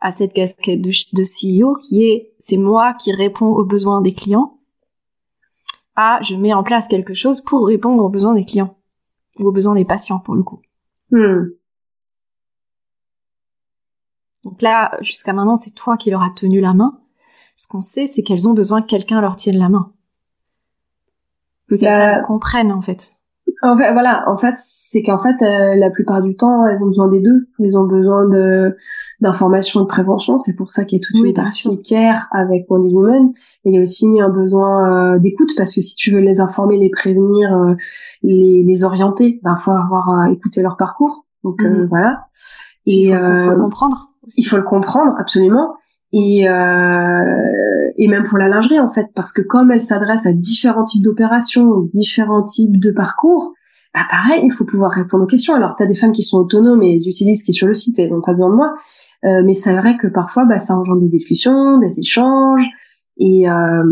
à cette casquette de, de CEO qui est c'est moi qui réponds aux besoins des clients à je mets en place quelque chose pour répondre aux besoins des clients ou aux besoins des patients pour le coup. Hmm. Donc là, jusqu'à maintenant, c'est toi qui leur as tenu la main. Ce qu'on sait, c'est qu'elles ont besoin que quelqu'un leur tienne la main. Que quelqu'un bah, comprenne, en fait. En fait, voilà, en fait, c'est qu'en fait, euh, la plupart du temps, elles ont besoin des deux. Elles ont besoin de d'information et de prévention. C'est pour ça qu'il y a toute une partie care avec Wonder Woman. Et il y a aussi un besoin euh, d'écoute parce que si tu veux les informer, les prévenir, euh, les, les orienter, ben faut avoir écouté leur parcours. Donc mhm. voilà. Et il faut, comprendre. Il faut le comprendre absolument. Et et même pour la lingerie en fait, parce que comme elle s'adresse à différents types d'opérations, différents types de parcours, bah pareil, il faut pouvoir répondre aux questions. Alors tu as des femmes qui sont autonomes et elles utilisent ce qui est sur le site et n'ont pas besoin de moi, euh, mais c'est vrai que parfois bah, ça engendre des discussions, des échanges et euh,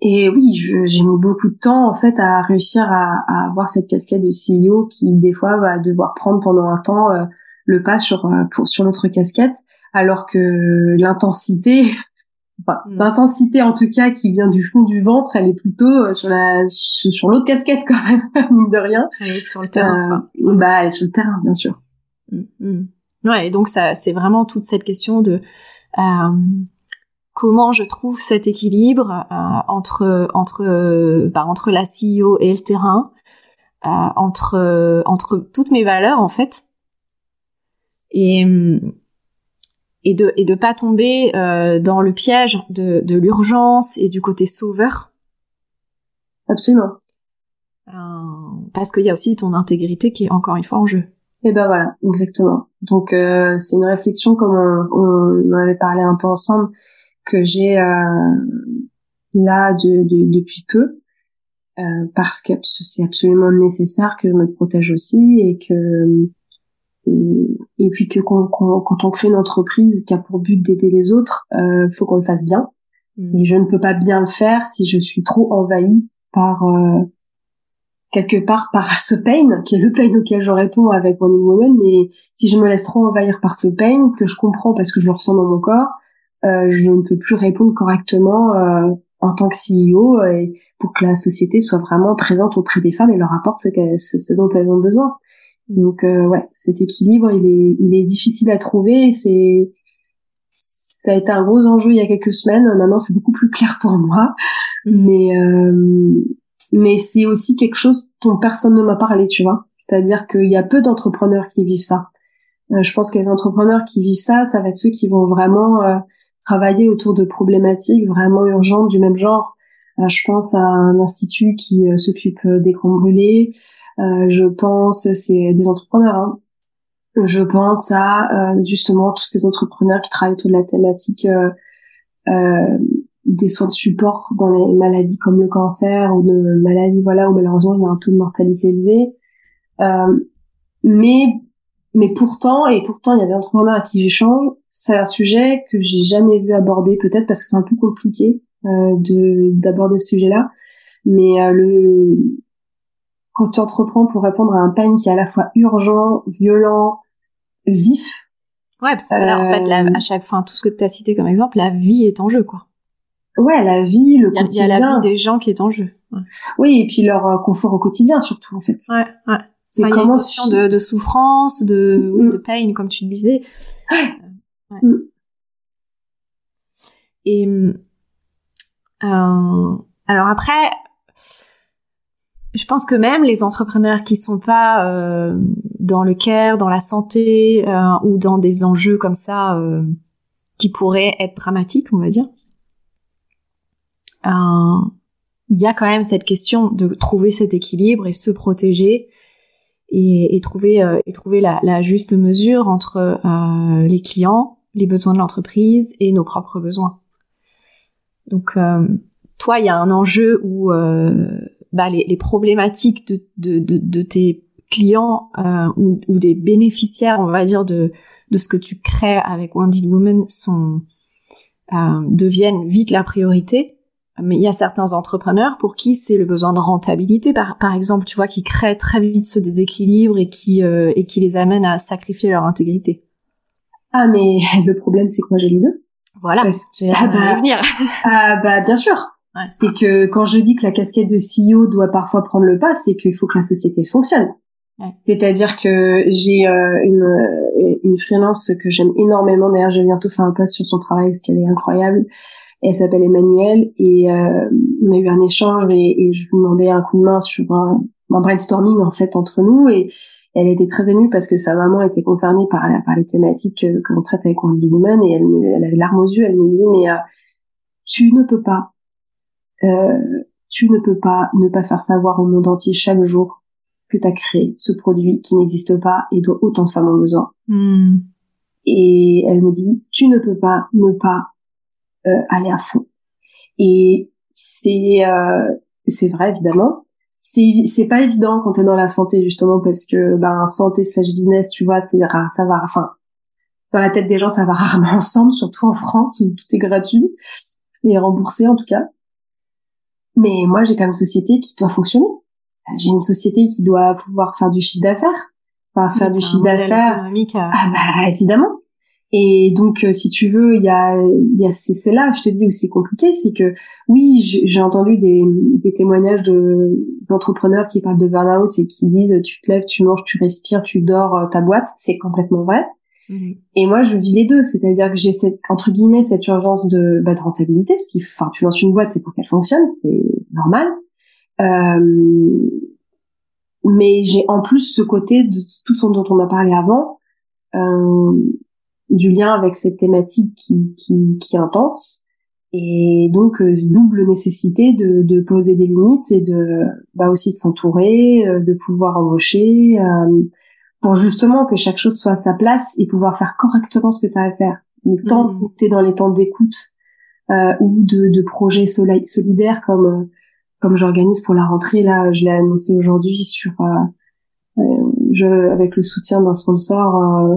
et oui, j'ai mis beaucoup de temps en fait à réussir à, à, avoir cette casquette de CEO qui des fois va devoir prendre pendant un temps euh, le pas sur euh, pour, sur notre casquette, alors que l'intensité Enfin, hmm. l'intensité en tout cas qui vient du fond du ventre, elle est plutôt euh, sur la sur l'autre casquette quand même, mine de rien. Elle est sur le terrain. Euh, bah, elle est sur le terrain, bien sûr. Hmm, hmm. Ouais, et donc ça, c'est vraiment toute cette question de euh, comment je trouve cet équilibre euh, entre entre bah, entre la CEO et le terrain, euh, entre entre toutes mes valeurs en fait. Et et de et de pas tomber euh, dans le piège de, de l'urgence et du côté sauveur. Absolument. Euh, parce qu'il y a aussi ton intégrité qui est encore une fois en jeu. Et ben voilà, exactement. Donc euh, c'est une réflexion comme on, on, en avait parlé un peu ensemble que j'ai euh, là de, de, depuis peu euh, parce que c'est absolument nécessaire que je me protège aussi et que et, et puis que quand, quand, on crée une entreprise qui a pour but d'aider les autres, euh, faut qu'on le fasse bien. Mm. Et je ne peux pas bien le faire si je suis trop envahie par euh, quelque part par ce pain, qui est le pain auquel je réponds avec Wonder Woman. Mais si je me laisse trop envahir par ce pain, que je comprends parce que je le ressens dans mon corps, euh, je ne peux plus répondre correctement euh, en tant que CEO et pour que la société soit vraiment présente auprès des femmes et leur apporte ce, ce, ce dont elles ont besoin. Donc euh, ouais, cet équilibre, il est, il est difficile à trouver. C'est, ça a été un gros enjeu il y a quelques semaines. Maintenant, c'est beaucoup plus clair pour moi. Mais euh, mais c'est aussi quelque chose dont personne ne m'a parlé, tu vois. C'est-à-dire qu'il y a peu d'entrepreneurs qui vivent ça. Euh, je pense que les entrepreneurs qui vivent ça, ça va être ceux qui vont vraiment euh, travailler autour de problématiques vraiment urgentes du même genre. je pense à un institut qui s'occupe des grands brûlés. Euh, je pense, c'est des entrepreneurs. Hein. Je pense à euh, justement tous ces entrepreneurs qui travaillent autour de la thématique euh, des soins de support dans les maladies comme le cancer ou de maladies voilà où malheureusement il y a un taux de mortalité élevé. mais mais pourtant, et pourtant, il y a des entrepreneurs à qui j'échange, c'est un sujet que j'ai jamais vu aborder, peut-être parce que c'est un peu compliqué euh, de d'aborder ce sujet-là. Mais euh, le quand tu entreprends pour répondre à un pain qui est à la fois urgent, violent, vif. Ouais, parce que là, en fait, euh, à chaque fois, tout ce que tu as cité comme exemple, la vie est en jeu, quoi. Ouais, la vie, le quotidien. Il y a la vie des gens qui est en jeu. Oui, et puis leur euh, confort au quotidien, surtout, en fait. Ouais, ouais. C'est enfin, comment une de, de, souffrance, de, mm. de pain, comme tu le disais. Ouais. Mm. Et euh, alors après, je pense que même les entrepreneurs qui sont pas euh, dans le care, dans la santé euh, ou dans des enjeux comme ça euh, qui pourraient être dramatiques, on va dire, il y a quand même cette question de trouver cet équilibre et se protéger et, et trouver et trouver la, la, juste mesure entre les clients, les besoins de l'entreprise et nos propres besoins. Donc toi, il y a un enjeu où bah, les, les, problématiques de, de, de, de tes clients euh, ou, ou, des bénéficiaires, on va dire, de, de ce que tu crées avec Wounded Woman sont euh, deviennent vite la priorité. Mais il y a certains entrepreneurs pour qui c'est le besoin de rentabilité, par, par exemple, tu vois, qui créent très vite ce déséquilibre et qui euh, et qui les amènent à sacrifier leur intégrité. Ah mais le problème c'est que moi j'ai les deux. Voilà. Parce que, ah bah, venir. ah bah bien sûr c'est que quand je dis que la casquette de CEO doit parfois prendre le pas, c'est qu'il faut que la société fonctionne. C'est-à-dire que j'ai euh, une, euh, une freelance que j'aime énormément. D'ailleurs, je vais bientôt faire un post sur son travail parce qu'elle est incroyable. elle s'appelle Emmanuelle et euh, on a eu un échange et, et, je lui demandais un coup de main sur un, un, brainstorming en fait entre nous et elle était très émue parce que sa maman était concernée par, par les thématiques que, l'on traite avec Wonder Woman et elle, elle avait l'arme aux yeux. Elle me dit mais tu ne peux pas euh, tu ne peux pas ne pas faire savoir au monde entier chaque jour que tu as créé ce produit qui n'existe pas et dont autant de femmes ont besoin. Hmm. Et elle me dit, tu ne peux pas ne pas euh, aller à fond. Et c'est euh, c'est vrai évidemment. C'est c'est pas évident quand t'es dans la santé justement parce que ben santé slash business, tu vois, c'est ça va. Enfin, dans la tête des gens, ça va rarement ensemble, surtout en France où tout est gratuit et remboursé en tout cas. Mais moi, j'ai quand même une société qui doit fonctionner. J'ai une société qui doit pouvoir faire du chiffre d'affaires. Enfin, faire du chiffre d'affaires. Euh. Ah bah évidemment. Et donc, euh, si tu veux, il y a, y a c'est là, je te dis, où c'est compliqué, c'est que oui, j'ai entendu des, des témoignages de d'entrepreneurs qui parlent de burn-out et qui disent, tu te lèves, tu manges, tu respires, tu dors, euh, ta boîte, c'est complètement vrai. Mhm. Et moi, je vis les deux, c'est-à-dire que j'ai cette entre guillemets cette urgence de, bah, de rentabilité, parce qu'il, tu lances une boîte, c'est pour qu'elle fonctionne, c'est normal. Euh, mais j'ai en plus ce côté de tout ce dont on a parlé avant, euh, du lien avec cette thématique qui, qui, qui est intense, et donc euh, double nécessité de, de poser des limites et de, bah aussi de s'entourer, euh, de pouvoir embaucher. Euh, pour justement que chaque chose soit à sa place et pouvoir faire correctement ce que tu as à faire. Mais tant mmh. que tu es dans les temps d'écoute euh, ou de, de projets solidaires comme euh, comme j'organise pour la rentrée, là, je l'ai annoncé aujourd'hui sur euh, euh, je, avec le soutien d'un sponsor, euh,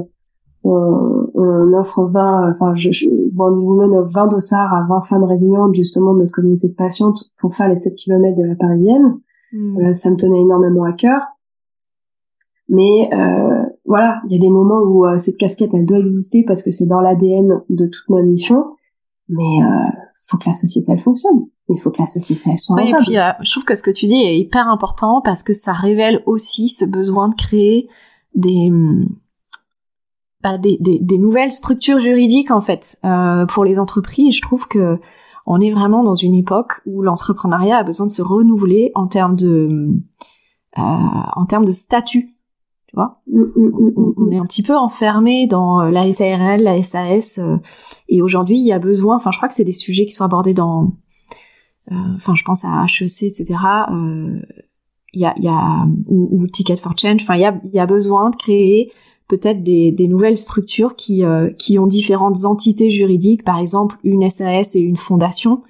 on, on, offre 20, enfin, je, je, Women offre 20 dossards à 20 femmes résilientes, justement, de notre communauté de patientes pour faire les 7 km de la Parisienne. Mmh. ça me tenait énormément à cœur. Mais euh, voilà, il y a des moments où euh, cette casquette, elle doit exister parce que c'est dans l'ADN de toute ma mission. Mais euh, faut que la société, elle fonctionne. Il faut que la société, elle soit ouais, Et puis, euh, je trouve que ce que tu dis est hyper important parce que ça révèle aussi ce besoin de créer des... Bah, des, des, des, nouvelles structures juridiques en fait euh, pour les entreprises. Je trouve que on est vraiment dans une époque où l'entrepreneuriat a besoin de se renouveler en termes de euh, en termes de statut tu vois? Mm, mm, mm, on, est un petit peu enfermé dans euh, la SARL, la SAS, euh, et aujourd'hui il y a besoin. Enfin, je crois que c'est des sujets qui sont abordés dans, euh, enfin, je pense à HEC, etc. Il y a, y a ou, ou, Ticket for Change. Enfin, il y a, y a besoin de créer peut-être des, des, nouvelles structures qui, qui ont différentes entités juridiques, par exemple une SAS et une fondation.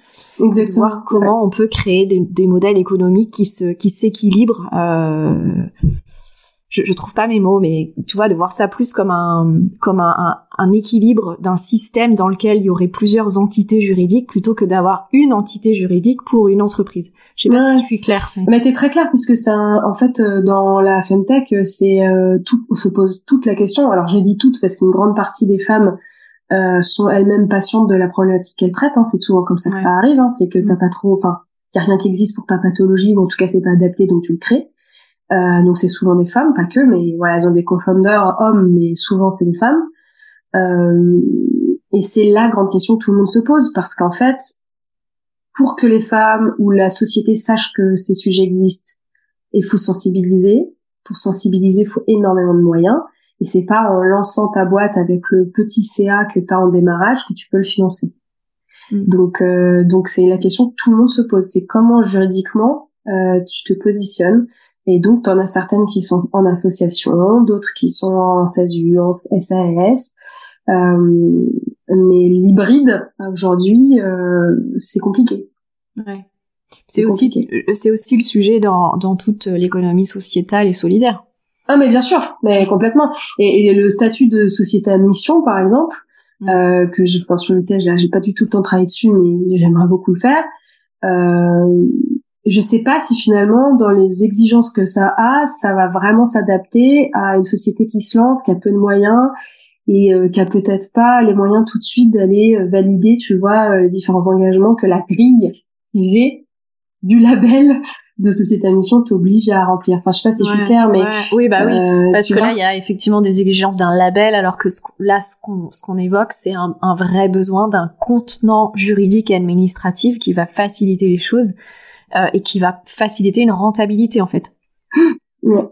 Exactement. Voir comment on peut créer des, des, modèles économiques qui se qui s'équilibrent euh, je, je trouve pas mes mots, mais tu vois, de voir ça plus comme un, comme un, un, équilibre d'un système dans lequel il y aurait plusieurs entités juridiques plutôt que d'avoir une entité juridique pour une entreprise. Je sais pas si je suis claire. Mais, mais t'es très claire puisque c'est en fait euh, dans la femtech, c'est euh, tout on se pose toute la question. Alors j'ai dit toute parce qu'une grande partie des femmes euh, sont elles-mêmes patientes de la problématique qu'elles traitent. Hein. C'est souvent comme ça que ça arrive. Hein. C'est que t'as pas trop, enfin, y a rien qui existe pour ta pathologie ou en tout cas c'est pas adapté donc tu le crées. Euh, donc c'est souvent des femmes, pas que, mais voilà, elles ont des co-founders hommes, mais souvent c'est des femmes. Euh, et c'est la grande question que tout le monde se pose, parce qu'en fait, pour que les femmes ou la société sachent que ces sujets existent, il faut sensibiliser. Pour sensibiliser, il faut énormément de moyens. Et c'est pas en lançant ta boîte avec le petit CA que tu as en démarrage que tu peux le financer. Mm. Donc, euh, donc c'est la question que tout le monde se pose. C'est comment juridiquement euh, tu te positionnes et donc, tu en as certaines qui sont en association, d'autres qui sont en SASU, en SAS. Euh, mais l'hybride, aujourd'hui, euh, c'est compliqué. Ouais. C'est aussi, euh, c'est aussi le sujet dans, dans toute l'économie sociétale et solidaire. Ah, mais bien sûr, mais complètement. Et, le statut de société à mission, par exemple, mm. euh, que je, enfin, sur lequel j'ai pas du tout le temps de travailler dessus, mais j'aimerais beaucoup le faire. Euh, je sais pas si finalement, dans les exigences que ça a, ça va vraiment s'adapter à une société qui se lance, qui a peu de moyens et euh, qui a peut-être pas les moyens tout de suite d'aller euh, valider, tu vois, euh, les différents engagements que la grille du label de société à mission t'oblige à remplir. Enfin, je sais pas si je suis claire, mais oui, bah oui, parce que là, il y a effectivement des exigences d'un label, alors que là, ce qu'on ce qu'on évoque, c'est un, un vrai besoin d'un contenant juridique et administratif qui va faciliter les choses. Euh, et qui va faciliter une rentabilité en fait.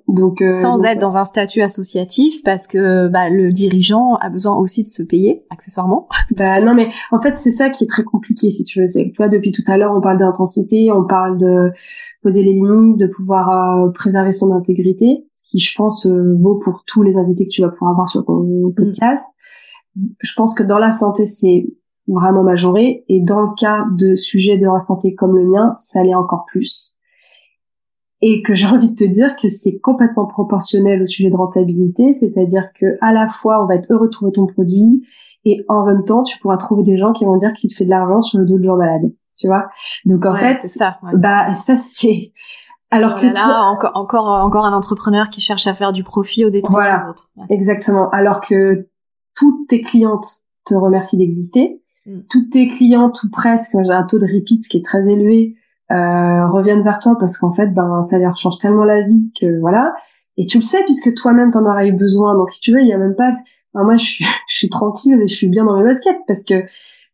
donc, euh, sans être dans un statut associatif parce que bah, le dirigeant a besoin aussi de se payer accessoirement. Bah non mais en fait c'est ça qui est très compliqué si tu veux. C'est tu vois depuis tout à l'heure on parle d'intensité, on parle de poser les limites, de pouvoir euh, préserver son intégrité, ce qui je pense vaut pour tous les invités que tu vas pouvoir avoir sur ton mm. podcast. Je pense que dans la santé c'est vraiment majoré. Et dans le cas de sujets de la santé comme le mien, ça l'est encore plus. Et que j'ai envie de te dire que c'est complètement proportionnel au sujet de rentabilité, c'est-à-dire que à la fois on va être heureux de trouver ton produit et en même temps tu pourras trouver des gens qui vont dire qu'il te fait de l'argent sur le dos de gens malades, tu vois. Donc en fait, ça, bah ça c'est alors que là, encore, encore, encore un entrepreneur qui cherche à faire du profit au détriment voilà, des autres. Exactement. Alors que toutes tes clientes te remercient d'exister. Toutes tes clientes ou presque, j'ai un taux de repeat qui est très élevé, euh, reviennent vers toi parce qu'en fait, ben ça leur change tellement la vie que voilà. Et tu le sais puisque toi-même t'en aurais eu besoin. Donc si tu veux, il y a même pas. moi, je suis, je suis tranquille et je suis bien dans mes baskets parce que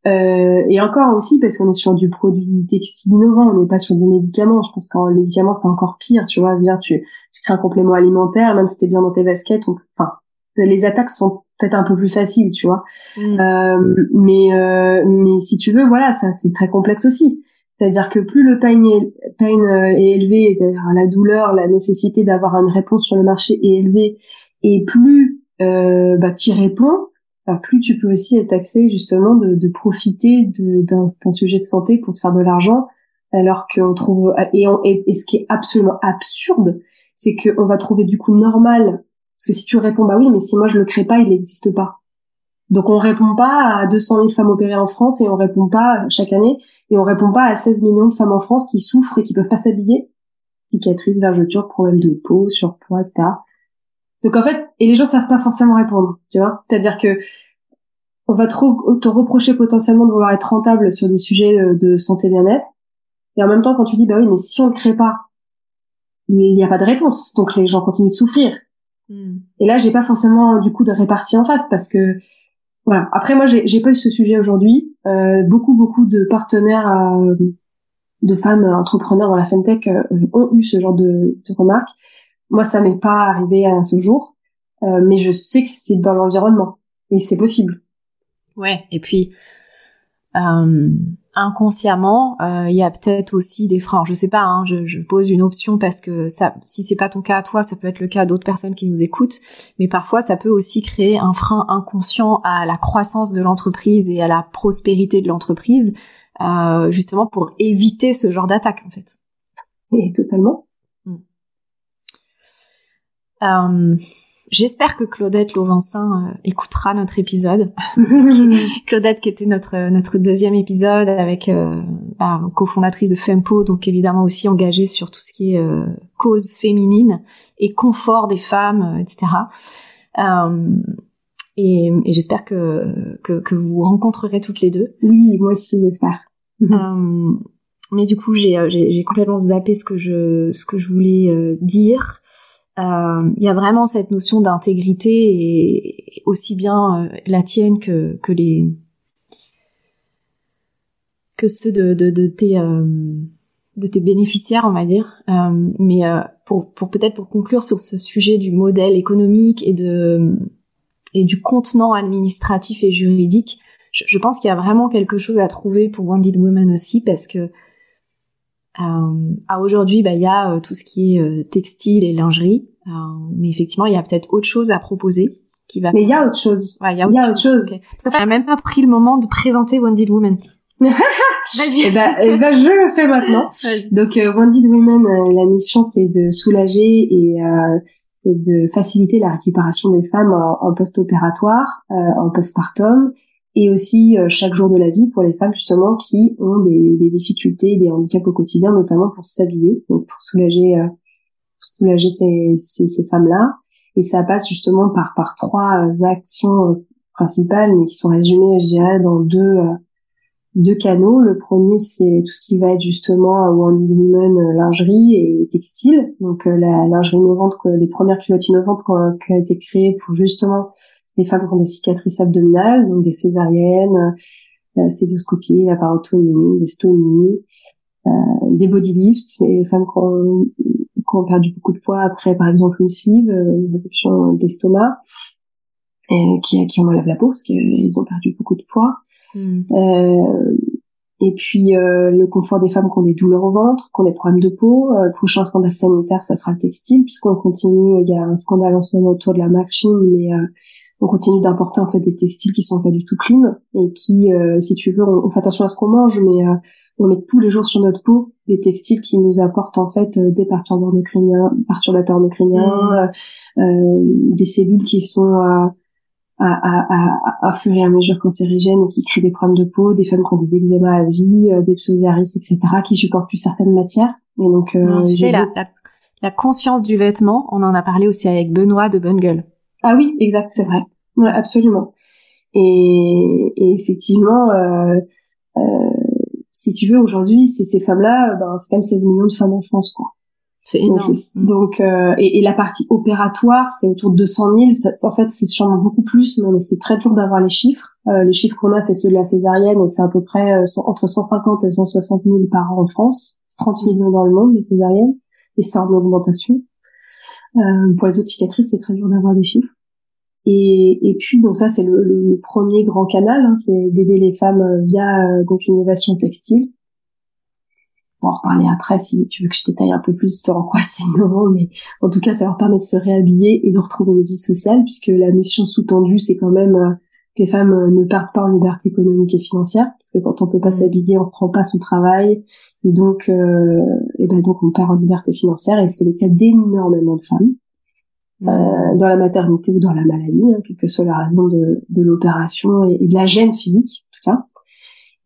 euh, et encore aussi parce qu'on est sur du produit textile innovant, on n'est pas sur du médicament. Je pense qu'en médicament c'est encore pire. Tu vois, bien tu, tu crées un complément alimentaire, même si t'es bien dans tes baskets. enfin, les attaques sont peut-être un peu plus faciles, tu vois. Mm. Euh, mais euh, mais si tu veux, voilà, ça c'est très complexe aussi. C'est-à-dire que plus le pain est, pain euh, est élevé, c'est-à-dire la douleur, la nécessité d'avoir une réponse sur le marché est élevée, et plus euh, bah, tu réponds, bah, plus tu peux aussi être taxé justement de, de profiter d'un sujet de santé pour te faire de l'argent, alors qu'on trouve et, et, et, ce qui est absolument absurde, c'est qu'on va trouver du coup normal parce que si tu réponds bah oui, mais si moi je le crée pas, il n'existe pas. Donc on répond pas à 200 000 femmes opérées en France et on répond pas chaque année et on répond pas à 16 millions de femmes en France qui souffrent et qui peuvent pas s'habiller, cicatrices, vergetures, problèmes de peau, surpoids, etc. Donc en fait, et les gens savent pas forcément répondre, tu vois. C'est-à-dire que on va trop te reprocher potentiellement de vouloir être rentable sur des sujets de santé bien-être. Et en même temps, quand tu dis, bah oui, mais si on ne crée pas, il n'y a pas de réponse. Donc les gens continuent de souffrir. Hmm. Et là, j'ai pas forcément du coup de répartie en face parce que voilà. Après, moi, j'ai pas eu ce sujet aujourd'hui. Euh, beaucoup, beaucoup de partenaires euh, de femmes entrepreneurs dans la femtech euh, ont eu ce genre de, de remarques. Moi, ça m'est pas arrivé à ce jour, euh, mais je sais que c'est dans l'environnement et c'est possible. Ouais. Et puis, euh, inconsciemment, euh, il y a peut-être aussi des freins. Je sais pas, hein, je, je, pose une option parce que ça, si c'est pas ton cas à toi, ça peut être le cas d'autres personnes qui nous écoutent. Mais parfois, ça peut aussi créer un frein inconscient à la croissance de l'entreprise et à la prospérité de l'entreprise, euh, justement pour éviter ce genre d'attaque, en fait. Et totalement. J'espère que Claudette Lauvencin euh, écoutera notre épisode. Claudette qui était notre notre deuxième épisode avec euh, bah, cofondatrice de Fempo, donc évidemment aussi engagée sur tout ce qui est euh, cause féminine et confort des femmes, etc. et, et j'espère que, que, que vous rencontrerez toutes les deux. Oui, moi aussi j'espère. mais du coup j'ai j'ai complètement zappé ce que je ce que je voulais dire. Euh, il y a vraiment cette notion d'intégrité et aussi bien euh, la tienne que, que les que ceux de, de, tes euh, de tes bénéficiaires on va dire. Mais pour, pour peut-être pour conclure sur ce sujet du modèle économique et de et du contenant administratif et juridique je, pense qu'il y a vraiment quelque chose à trouver pour Wounded Women aussi parce que à aujourd'hui, bah, il y a euh, tout ce qui est euh, textile et lingerie, mais effectivement, il y a peut-être autre chose à proposer qui va. Mais il y a autre chose. Ouais, il y a autre, chose. Ça fait même pas pris le moment de présenter Wounded Women. Vas-y. Eh ben, eh ben, je le fais maintenant. Donc, euh, Wounded Women, la mission, c'est de soulager et de faciliter la récupération des femmes en, en post-opératoire, en postpartum, et aussi euh, chaque jour de la vie pour les femmes justement qui ont des, des difficultés, des handicaps au quotidien, notamment pour s'habiller, donc pour soulager, euh, soulager ces, ces, ces femmes-là. Et ça passe justement par par trois euh, actions principales, mais qui sont résumées, je dirais, dans deux deux canaux. Le premier, c'est tout ce qui va être justement Wounded Women lingerie et textile. Donc la lingerie innovante, les premières culottes innovantes qui ont été créées pour justement les femmes qui ont des cicatrices abdominales, donc des césariennes, euh, célioscopies, la parotomie, des stomies, euh, des body lifts, les femmes qui ont, qui ont, perdu beaucoup de poids après, par exemple, une sleeve, euh, une réduction de l'estomac, et qui, qui en enlèvent la peau parce qu'ils ont perdu beaucoup de poids. Euh, et puis euh, le confort des femmes qui ont des douleurs au ventre, qui ont des problèmes de peau. Euh, le prochain scandale sanitaire, ça sera le textile, puisqu'on continue. Il y a un scandale en ce moment autour de la marque mais euh, on continue d'importer en fait des textiles qui sont pas du tout clean et qui, euh, si tu veux, on, fait attention à ce qu'on mange, mais euh, on met tous les jours sur notre peau des textiles qui nous apportent en fait euh, des perturbateurs endocriniens, perturbateurs endocriniens, mmh. des cellules qui sont à, à, à, à, fur et à mesure cancérigènes et qui créent des problèmes de peau, des femmes qui ont des eczémas à vie, des psoriasis, etc., qui supportent plus certaines matières. Et donc, tu sais, la, la, la conscience du vêtement, on en a parlé aussi avec Benoît de Gueule. Ah oui, exact, c'est vrai. Ouais, absolument. Et, et effectivement, euh, euh, si tu veux, aujourd'hui, c'est ces femmes-là, ben, c'est quand même 16 millions de femmes en France, quoi. C'est énorme. Donc, mm. euh, et, et, la partie opératoire, c'est autour de 200 000. Ça, en fait, c'est sûrement beaucoup plus, mais c'est très dur d'avoir les chiffres. Euh, les chiffres qu'on a, c'est ceux de la césarienne, et c'est à peu près euh, entre 150 et 160 000 par an en France. C'est 30 millions dans le monde, les césariennes, et c'est en augmentation. Euh, pour les autres cicatrices, c'est très dur d'avoir des chiffres. Et, et puis donc ça c'est le, le, premier grand canal, hein, c'est d'aider les femmes euh, via euh, donc l'innovation textile. On va en reparler après si tu veux que je détaille un peu plus sur en quoi c'est innovant, mais en tout cas ça leur permet de se réhabiller et de retrouver une vie sociale puisque la mission sous-tendue c'est quand même euh, que les femmes ne partent pas en liberté économique et financière parce que quand on peut pas mmh. s'habiller on prend pas son travail et donc et ben donc on perd en liberté financière et c'est le cas d'énormément de femmes. Euh, dans la maternité ou dans la maladie, hein, quelle que soit la raison de, de l'opération et, de la gêne physique, tout ça.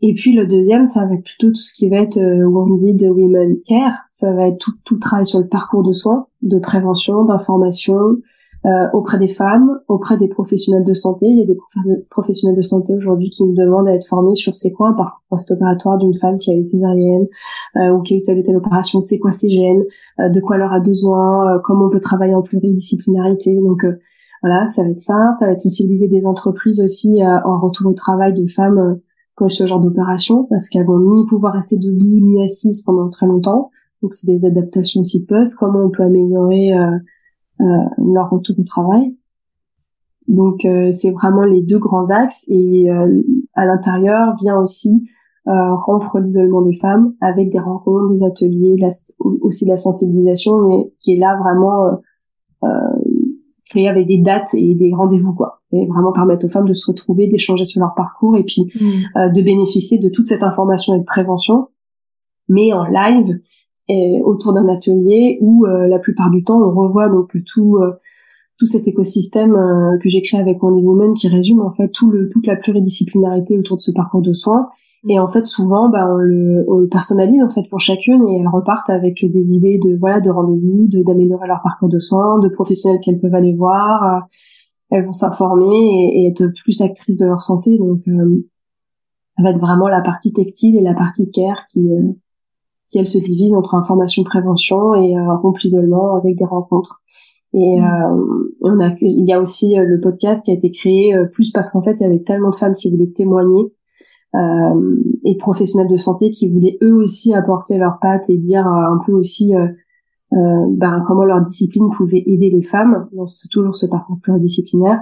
Et puis le deuxième, ça va être plutôt tout ce qui va être euh, Wounded Women Care. Ça va être tout, tout travail sur le parcours de soins, de prévention, d'information, euh, auprès des femmes, auprès des professionnels de santé. Il y a des professionnels de santé aujourd'hui qui me demandent à être formés sur c'est quoi un parcours post-opératoire d'une femme qui a eu césarienne euh, ou qui a eu telle ou telle opération, c'est quoi ses gènes, euh, de quoi elle aura besoin, comment on peut travailler en pluridisciplinarité. Donc voilà, ça va être ça. Ça va être sensibiliser des entreprises aussi en retour au travail de femmes pour ce genre d'opération parce qu'elles vont ni pouvoir rester debout ni assises pendant très longtemps. Donc c'est des adaptations aussi post. Comment on peut améliorer euh, leur retour au travail. Donc euh, c'est vraiment les deux grands axes et euh, à l'intérieur vient aussi rompre l'isolement des femmes avec des rencontres, des ateliers, aussi de la sensibilisation, mais qui est là vraiment créé avec des dates et des rendez-vous quoi. Et vraiment permettre aux femmes de se retrouver, d'échanger sur leur parcours et puis mmh. de bénéficier de toute cette information et de prévention, mais en live autour d'un atelier où euh, la plupart du temps on revoit donc tout euh, tout cet écosystème que j'ai créé avec Wonder Woman qui résume en fait tout le toute la pluridisciplinarité autour de ce parcours de soins et en fait, souvent, bah, on, le, on le personnalise en fait pour chacune et elles repartent avec des idées de voilà de rendez-vous, de d'améliorer leur parcours de soins, de professionnels qu'elles peuvent aller voir. Euh, elles vont s'informer et, être plus actrices de leur santé. Donc, euh, ça va être vraiment la partie textile et la partie care qui euh, qui elles se divisent entre information prévention et euh, rompre l'isolement avec des rencontres. Et mmh. euh, on a, il y a aussi le podcast qui a été créé plus parce qu'en fait il y avait tellement de femmes qui voulaient témoigner euh, et professionnels de santé qui voulaient eux aussi apporter leur patte et dire euh, un peu aussi euh, ben, comment leur discipline pouvait aider les femmes. C'est toujours ce parcours pluridisciplinaire.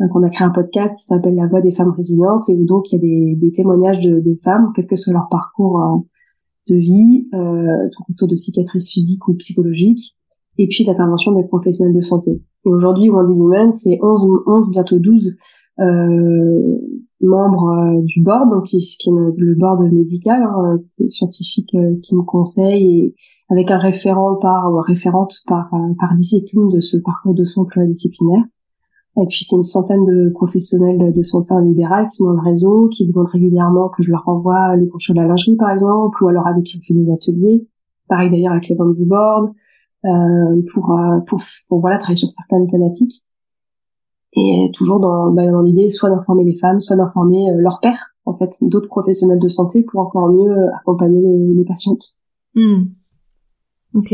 Donc on a créé un podcast qui s'appelle La Voix des femmes résilientes et où donc il y a des, des témoignages de, de, femmes, quel que soit leur parcours de vie, euh, autour de cicatrices physiques ou psychologiques, et puis l'intervention des professionnels de santé. Et aujourd'hui, Wendy Women, c'est 11, 11, bientôt 12 euh, membre euh, du board, donc qui, qui, est le board médical, hein, euh, scientifique euh, qui me conseille et avec un référent par ou référente par par discipline de ce parcours de soins pluridisciplinaire. Et puis c'est une centaine de professionnels de santé en libéral qui sont dans le réseau, qui demandent régulièrement que je leur renvoie les brochures de la lingerie par exemple, ou alors avec qui on fait des ateliers. Pareil d'ailleurs avec les membres du board, euh, pour, pour, pour voilà travailler sur certaines thématiques et toujours dans, bah, dans l'idée soit d'informer les femmes, soit d'informer euh, leurs pères, en fait, d'autres professionnels de santé pour encore mieux euh, accompagner les, les patientes. Hmm. Ok.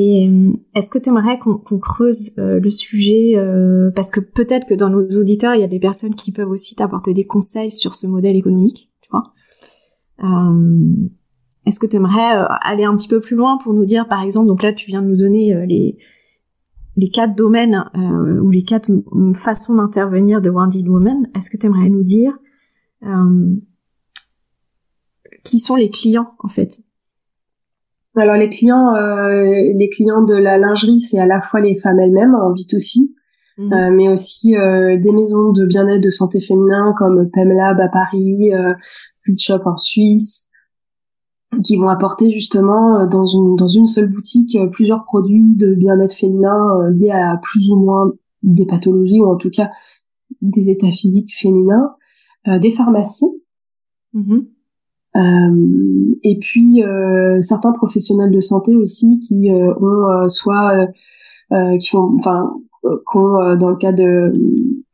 Et euh, est-ce que tu aimerais qu'on creuse le sujet parce que peut-être que dans nos auditeurs il y a des personnes qui peuvent aussi t'apporter des conseils sur ce modèle économique, tu vois. Est-ce que tu aimerais aller un petit peu plus loin pour nous dire par exemple donc là tu viens de nous donner les quatre domaines euh, ou les quatre façons d'intervenir de Wounded Woman, est-ce que tu aimerais nous dire euh, qui sont les clients en fait? Alors les clients, euh, les clients de la lingerie, c'est à la fois les femmes elles-mêmes en vite aussi, mhm. mais aussi des maisons de bien-être de santé féminin comme Pemlab à Paris, euh, Shop en Suisse, qui vont apporter justement euh, dans une dans une seule boutique euh, plusieurs produits de bien-être féminin euh, liés à plus ou moins des pathologies ou en tout cas des états physiques féminins, des pharmacies. Mm-hmm. Euh, et puis euh, certains professionnels de santé aussi qui ont soit qui font enfin ont dans le cas de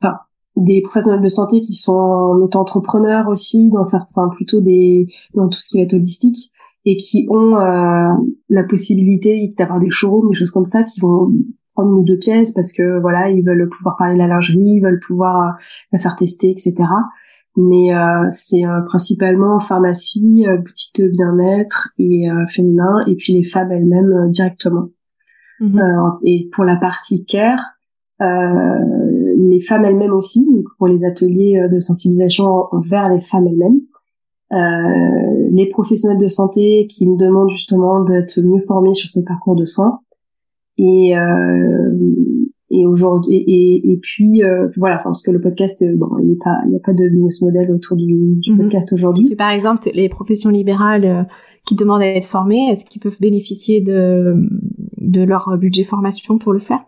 enfin des professionnels de santé qui sont auto-entrepreneurs aussi dans certains plutôt des dans tout ce qui va être holistique et qui ont euh, la possibilité d'avoir des showrooms des choses comme ça qui vont prendre une ou deux pièces parce que voilà ils veulent pouvoir parler de la lingerie ils veulent pouvoir euh, la faire tester etc mais euh, c'est euh, principalement pharmacie boutique de bien-être et féminin et puis les femmes elles-mêmes directement mm-hmm. et pour la partie care les femmes elles-mêmes aussi, donc pour les ateliers euh, de sensibilisation vers les femmes elles-mêmes. Euh, les professionnels de santé qui me demandent justement d'être mieux formés sur ces parcours de soins. Et, euh, et aujourd'hui et, et, puis euh, voilà parce que le podcast euh, bon il n'y a pas il y a pas de business model autour du, du mhm. podcast aujourd'hui par exemple les professions libérales qui demandent à être formées est-ce qu'ils peuvent bénéficier de de leur budget formation pour le faire?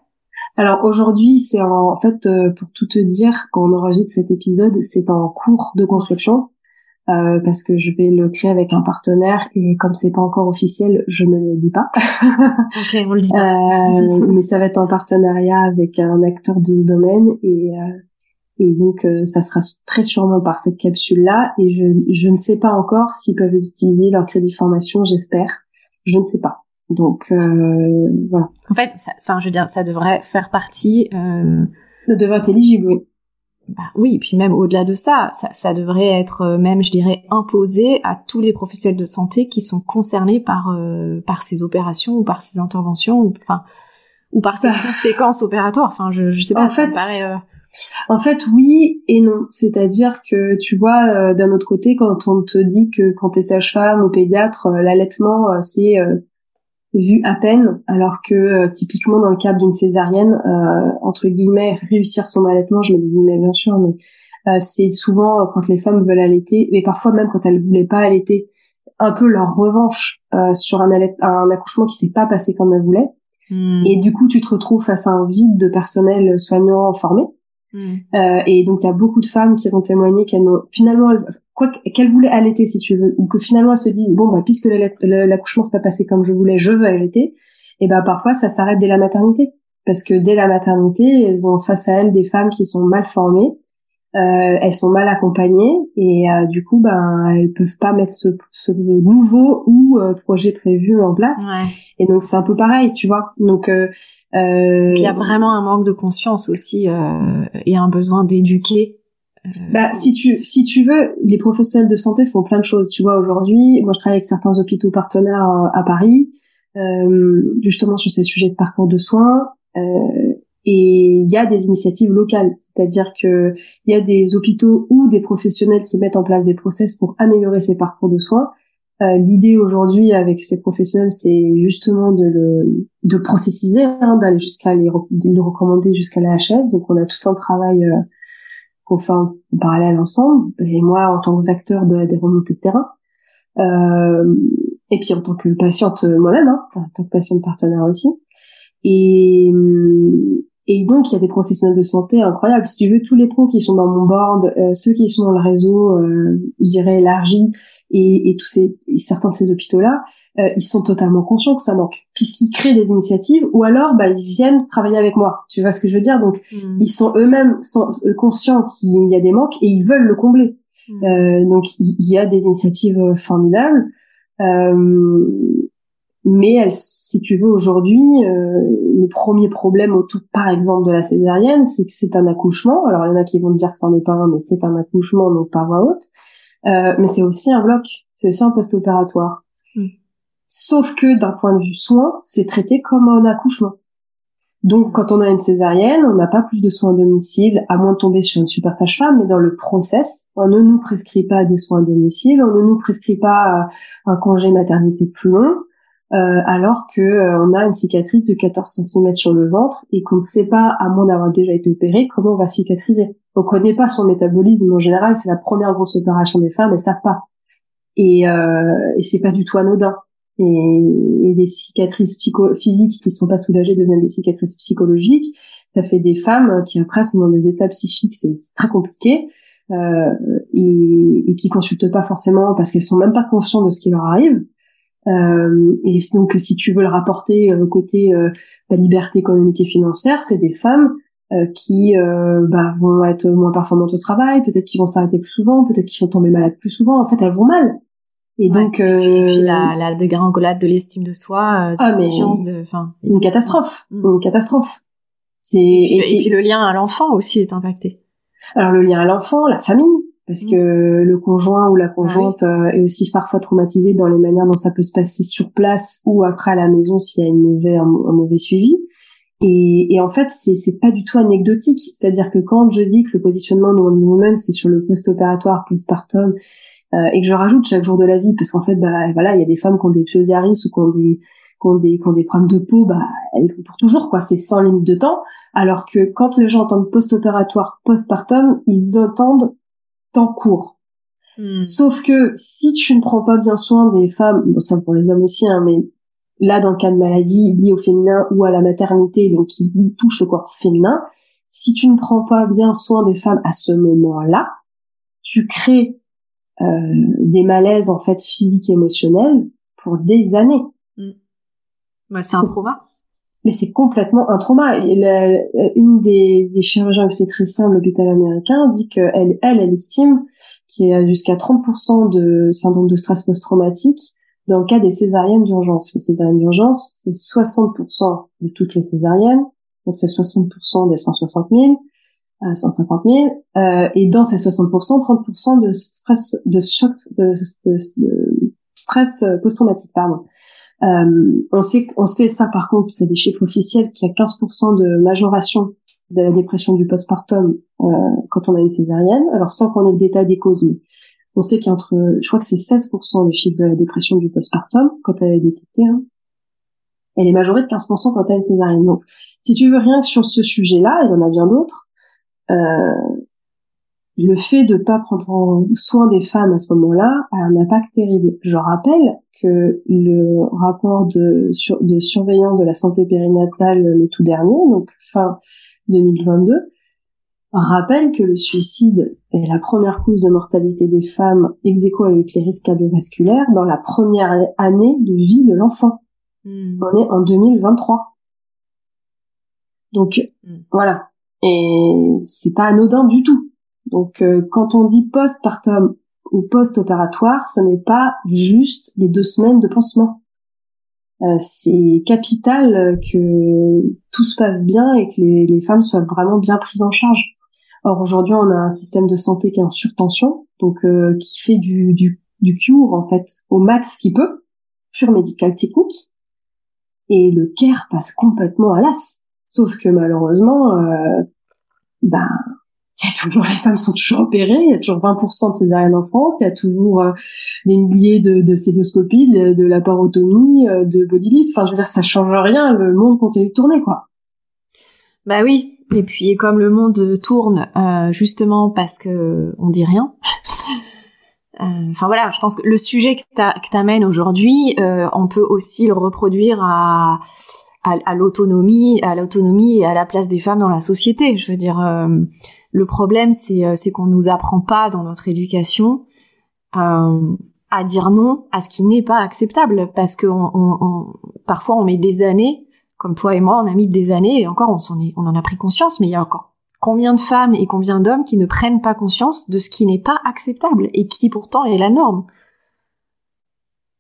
Alors aujourd'hui, c'est en, fait, euh, pour tout te dire, quand on enregistre cet épisode, c'est en cours de construction. Euh, parce que je vais le créer avec un partenaire et comme c'est pas encore officiel, je ne le dis pas. ok, on le dit pas. euh, mais ça va être en partenariat avec un acteur de ce domaine et euh, et donc euh, ça sera très sûrement par cette capsule là et je je ne sais pas encore s'ils peuvent utiliser leur crédit formation, j'espère. Je ne sais pas. Donc euh, voilà. En fait, enfin, je veux dire, ça devrait faire partie. Euh... Ça devrait être éligible, oui. Bah oui, puis même au-delà de ça, ça, ça, devrait être euh, même, je dirais, imposé à tous les professionnels de santé qui sont concernés par euh, par ces opérations ou par ces interventions, ou enfin ou par ces conséquences opératoires. Enfin, je, je sais pas. En fait, paraît, euh, en fait, oui et non. C'est-à-dire que tu vois, d'un autre côté, quand on te dit que quand t'es sage-femme ou pédiatre, l'allaitement c'est vu à peine, alors que euh, typiquement dans le cadre d'une césarienne, euh, entre guillemets, réussir son allaitement, je mets des guillemets bien sûr, mais euh, c'est souvent quand les femmes veulent allaiter, et parfois même quand elles voulaient pas allaiter, un peu leur revanche sur un, un accouchement qui s'est pas passé comme elles voulaient. Hmm. Et du coup, tu te retrouves face à un vide de personnel soignant formé. Euh, et donc, il y a beaucoup de femmes qui vont témoigner qu'elles n'ont finalement, quoi qu'elles voulaient allaiter, si tu veux, ou que finalement elles se disent bon bah puisque l'accouchement s'est pas passé comme je voulais, je veux allaiter. Et ben parfois ça s'arrête dès la maternité, parce que dès la maternité, elles ont face à elles des femmes qui sont mal formées euh, elles sont mal accompagnées et euh, du coup ben elles peuvent pas mettre ce, ce nouveau ou euh, projet prévu en place ouais. et donc c'est un peu pareil tu vois donc euh, il y a vraiment un manque de conscience aussi et un besoin d'éduquer bah si tu si tu veux les professionnels de santé font plein de choses tu vois aujourd'hui moi je travaille avec certains hôpitaux partenaires à Paris justement sur ces sujets de parcours de soins et il y a des initiatives locales, c'est-à-dire que il y a des hôpitaux ou des professionnels qui mettent en place des process pour améliorer ces parcours de soins. Euh, L'idée aujourd'hui avec ces professionnels, c'est justement de le de processiser, hein, d'aller jusqu'à les, le recommander jusqu'à la HS. Donc on a tout un travail euh, qu'on fait en, parallèle ensemble. Et moi, en tant que facteur de, des remontées de terrain, euh, et puis en tant que patiente moi-même, hein, en tant que patiente partenaire aussi. Et, et donc, il y a des professionnels de santé incroyables. Si tu veux, tous les pros qui sont dans mon board, euh, ceux qui sont dans le réseau, euh, je dirais élargi, et, et tous ces, certains de ces hôpitaux-là, euh, ils sont totalement conscients que ça manque, puisqu'ils créent des initiatives, ou alors, bah, ils viennent travailler avec moi. Tu vois ce que je veux dire? Donc, hmm. ils sont eux-mêmes conscients qu'il y a des manques et ils veulent le combler. Hmm. donc, il y, a des initiatives formidables. Euh, mais si tu veux, aujourd'hui, euh, le premier problème autour, par exemple, de la césarienne, c'est que c'est un accouchement. Alors, il y en a qui vont te dire que c'en est pas un, mais c'est un accouchement, donc par voix haute. Euh, mais c'est aussi un bloc, c'est aussi un post-opératoire. Hmm. Sauf que d'un point de vue soin, c'est traité comme un accouchement. Donc, quand on a une césarienne, on n'a pas plus de soins à domicile, à moins de tomber sur une super sage-femme, mais dans le process, on ne nous prescrit pas des soins à domicile, on ne nous prescrit pas un congé maternité plus long, euh, alors que euh, on a une cicatrice de 14 cm sur le ventre et qu'on ne sait pas, à moins d'avoir déjà été opéré, comment on va cicatriser. On connaît pas son métabolisme en général, c'est la première grosse opération des femmes, elles savent pas. Et, euh, et c'est pas du tout anodin. Et, et des cicatrices physiques qui sont pas soulagées deviennent des cicatrices psychologiques. Ça fait des femmes qui après sont dans des états psychiques, c'est très compliqué. Euh, et, et qui consultent pas forcément parce qu'elles sont même pas conscientes de ce qui leur arrive. Euh, et donc, si tu veux le rapporter euh, côté euh, la liberté économique et financière, c'est des femmes euh, qui euh, bah, vont être moins performantes au travail, peut-être qu'ils vont s'arrêter plus souvent, peut-être qu'ils vont tomber malades plus souvent. En fait, elles vont mal. Et donc, et puis, la, la dégringolade de l'estime de soi, de ah, confiance, de, enfin, une catastrophe, mm. une catastrophe. C'est et, et, puis le lien à l'enfant aussi est impacté. Alors le lien à l'enfant, la famille, parce mm. que le conjoint ou la conjointe ah est aussi parfois traumatisé dans les manières dont ça peut se passer sur place ou après à la maison s'il y a une mauvais, un, mauvais suivi. Et, et en fait, c'est c'est pas du tout anecdotique. C'est-à-dire que quand je dis que le positionnement de Wonder Woman c'est sur le post-opératoire, postpartum, euh, et que je rajoute chaque jour de la vie, parce qu'en fait, bah voilà, il y a des femmes qui ont des psoriasis ou qui ont des qui ont des, qui ont des problèmes de peau, bah, elles vont pour toujours, quoi. C'est sans limite de temps. Alors que quand les gens entendent post-opératoire, postpartum, ils entendent en cours. Hmm. Sauf que si tu ne prends pas bien soin des femmes, bon ça pour les hommes aussi, hein, mais là dans le cas de maladie liée au féminin ou à la maternité, donc qui touche au corps féminin, si tu ne prends pas bien soin des femmes à ce moment-là, tu crées euh, des malaises en fait physiques et émotionnels pour des années. Bah, c'est un trauma mais c'est complètement un trauma. Et une des, chirurgiens obstétriciens de l'hôpital américain dit qu'elle, elle, elle estime qu'il y a jusqu'à 30% de syndrome de stress post-traumatique dans le cas des césariennes d'urgence. Les césariennes d'urgence, c'est 60% de toutes les césariennes, donc c'est 60% des 160 000, euh, 150 000, euh, et dans ces 60%, 30% de stress, de choc, de, de, stress post-traumatique, pardon. Euh, on sait, on sait ça par contre, c'est des chiffres officiels, qu'il y a 15% de majoration de la dépression du postpartum euh, quand on a une césarienne. Alors sans qu'on ait le détail des causes, on sait qu'il y a entre, je crois que c'est 16% le chiffre de la dépression du postpartum quand elle est détectée. Hein. Elle est majorée de 15% quand elle a une césarienne. Donc, si tu veux rien que sur ce sujet-là, il y en a bien d'autres. Euh, le fait de pas prendre soin des femmes à ce moment-là a un impact terrible. Je rappelle que le rapport de, de surveillance de la santé périnatale, le tout dernier, donc fin 2022, rappelle que le suicide est la première cause de mortalité des femmes ex avec les risques cardiovasculaires dans la première année de vie de l'enfant. Hmm. On est en 2023. Donc hmm. voilà. Et c'est pas anodin du tout. Donc euh, quand on dit postpartum ou post-opératoire, ce n'est pas juste les deux semaines de pansement. Euh, c'est capital que tout se passe bien et que les, femmes soient vraiment bien prises en charge. Or aujourd'hui, on a un système de santé qui est en surtension, donc euh, qui fait du cure en fait au max qu'il peut, pure médical technique, et le care passe complètement à l'as. Sauf que malheureusement, euh, ben toujours les femmes sont toujours opérées, il y a toujours 20% de césariennes en France, il y a toujours euh, des milliers de, de de, de laparotomie, euh, de bodylift. Enfin, je veux dire, ça change rien, le monde continue de tourner, quoi. Bah oui. Et puis, comme le monde tourne, euh, justement parce que on dit rien. Enfin voilà, je pense que le sujet que t'amènes aujourd'hui, on peut aussi le reproduire à à, l'autonomie, à l'autonomie et à la place des femmes dans la société. Je veux dire, le problème, c'est euh, qu'on nous apprend pas dans notre éducation euh, à dire non à ce qui n'est pas acceptable, parce que parfois on met des années, comme toi et moi, on a mis des années et encore on en est, on a pris conscience, mais il y a encore combien de femmes et combien d'hommes qui ne prennent pas conscience de ce qui n'est pas acceptable et qui pourtant est la norme.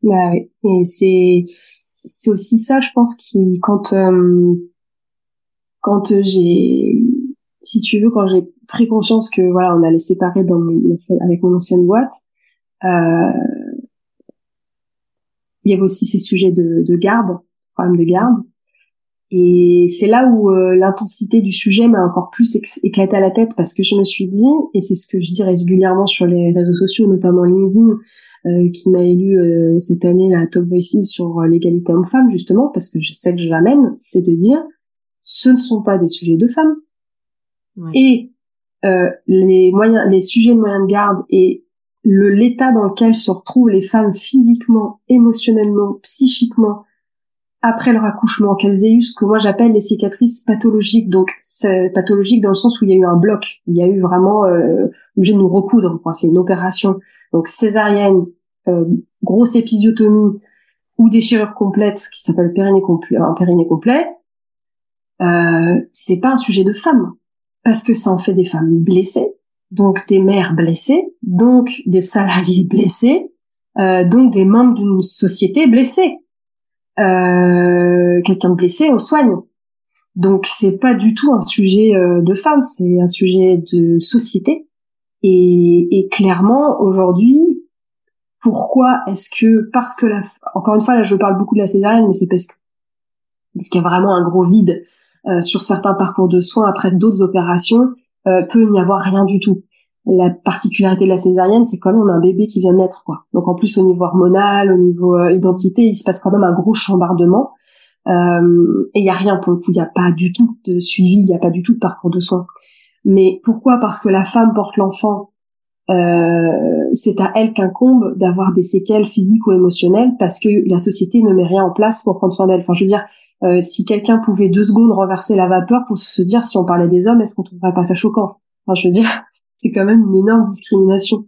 Bah oui, et c'est c'est aussi ça, je pense, qui quand euh, quand j'ai si tu veux, quand j'ai pris conscience que voilà, on allait séparer dans avec mon ancienne boîte, euh, il y avait aussi ces sujets de, de garde, problème de garde. Et c'est là où euh, l'intensité du sujet m'a encore plus éclaté à la tête parce que je me suis dit, et c'est ce que je dis régulièrement sur les réseaux sociaux, notamment LinkedIn, euh, qui m'a élu euh, cette année la Top Voices sur l'égalité homme-femme, justement, parce que je sais que je l'amène, c'est de dire, ce ne sont pas des sujets de femmes, et euh, les moyens, les sujets de moyens de garde et le l'état dans lequel se retrouvent les femmes physiquement, émotionnellement, psychiquement après leur accouchement, qu'elles aient eu ce que moi j'appelle les cicatrices pathologiques. Donc c'est pathologique dans le sens où il y a eu un bloc, il y a eu vraiment euh, obligé de nous recoudre. C'est une opération. Donc césarienne, euh, grosse épisiotomie ou déchirure complète qui s'appelle périnée un périnée complet. Euh, c'est pas un sujet de femme parce que ça en fait des femmes blessées, donc des mères blessées, donc des salariés blessés, euh, donc des membres d'une société blessée. Euh, Quelqu'un de blessé, on soigne. Donc c'est pas du tout un sujet euh, de femmes, c'est un sujet de société. Et, et clairement aujourd'hui, pourquoi est-ce que parce que la encore une fois là je parle beaucoup de la césarienne, mais c'est parce que parce qu'il y a vraiment un gros vide sur certains parcours de soins après d'autres opérations, euh, peut n'y avoir rien du tout. La particularité de la césarienne, c'est quand même un bébé qui vient de naître, quoi. Donc en plus au niveau hormonal, au niveau euh, identité, il se passe quand même un gros chambardement. Euh, et il y a rien pour le coup, il n'y a pas du tout de suivi, il n'y a pas du tout de parcours de soins. Mais pourquoi? Parce que la femme porte l'enfant. Euh, c'est à elle qu'incombe d'avoir des séquelles physiques ou émotionnelles parce que la société ne met rien en place pour prendre soin d'elle. Enfin, je veux dire, euh, si quelqu'un pouvait deux secondes renverser la vapeur pour se dire si on parlait des hommes, est-ce qu'on trouverait pas ça choquant? Enfin, je veux dire, c'est quand même une énorme discrimination.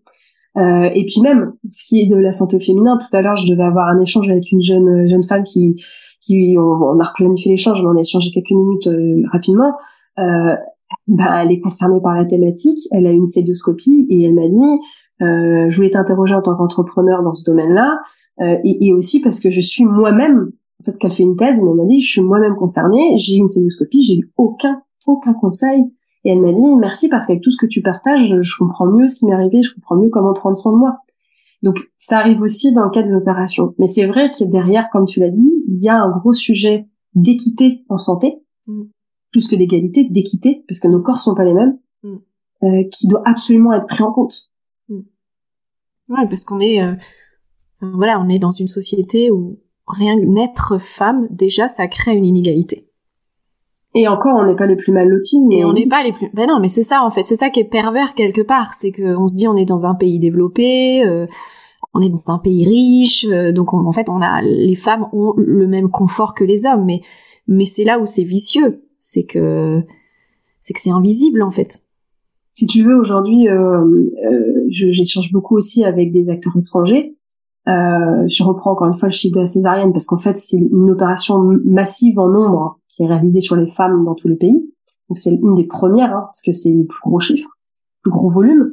Euh, et puis même, ce qui est de la santé féminin, tout à l'heure, je devais avoir un échange avec une jeune jeune femme qui, qui on, a replanifié l'échange, mais on a échangé quelques minutes euh, rapidement. Euh, bah, elle est concernée par la thématique, elle a une célioscopie et elle m'a dit, euh, je voulais t'interroger en tant qu'entrepreneur dans ce domaine-là, et, et, aussi parce que je suis moi-même parce qu'elle fait une thèse, mais elle m'a dit, je suis moi-même concernée, j'ai eu une célioscopie, j'ai eu aucun, aucun conseil. Et elle m'a dit, merci parce qu'avec tout ce que tu partages, je comprends mieux ce qui m'est arrivé, je comprends mieux comment prendre soin de moi. Donc, ça arrive aussi dans le cas des opérations. Mais c'est vrai qu'il y a derrière, comme tu l'as dit, il y a un gros sujet d'équité en santé, mm. plus que d'égalité, d'équité, parce que nos corps sont pas les mêmes, mm. euh, qui doit absolument être pris en compte. Mm. Ouais, parce qu'on est, euh, voilà, on est dans une société où rien que naître femme, déjà, ça crée une inégalité. Et encore, on n'est pas les plus mal lotis. Mais... Et on n'est pas les plus. Ben non, mais c'est ça en fait. C'est ça qui est pervers quelque part. C'est que on se dit on est dans un pays développé, euh, on est dans un pays riche, euh, donc en fait on a les femmes ont le même confort que les hommes. Mais mais c'est là où c'est vicieux. C'est que c'est que c'est invisible en fait. Si tu veux, aujourd'hui, euh, euh, j'échange beaucoup aussi avec des acteurs étrangers. Euh, je reprends encore une fois le chiffre de la césarienne parce qu'en fait, c'est une opération massive en nombre qui est réalisée sur les femmes dans tous les pays. Donc c'est une des premières hein, parce que c'est le plus gros chiffre, le plus gros volume.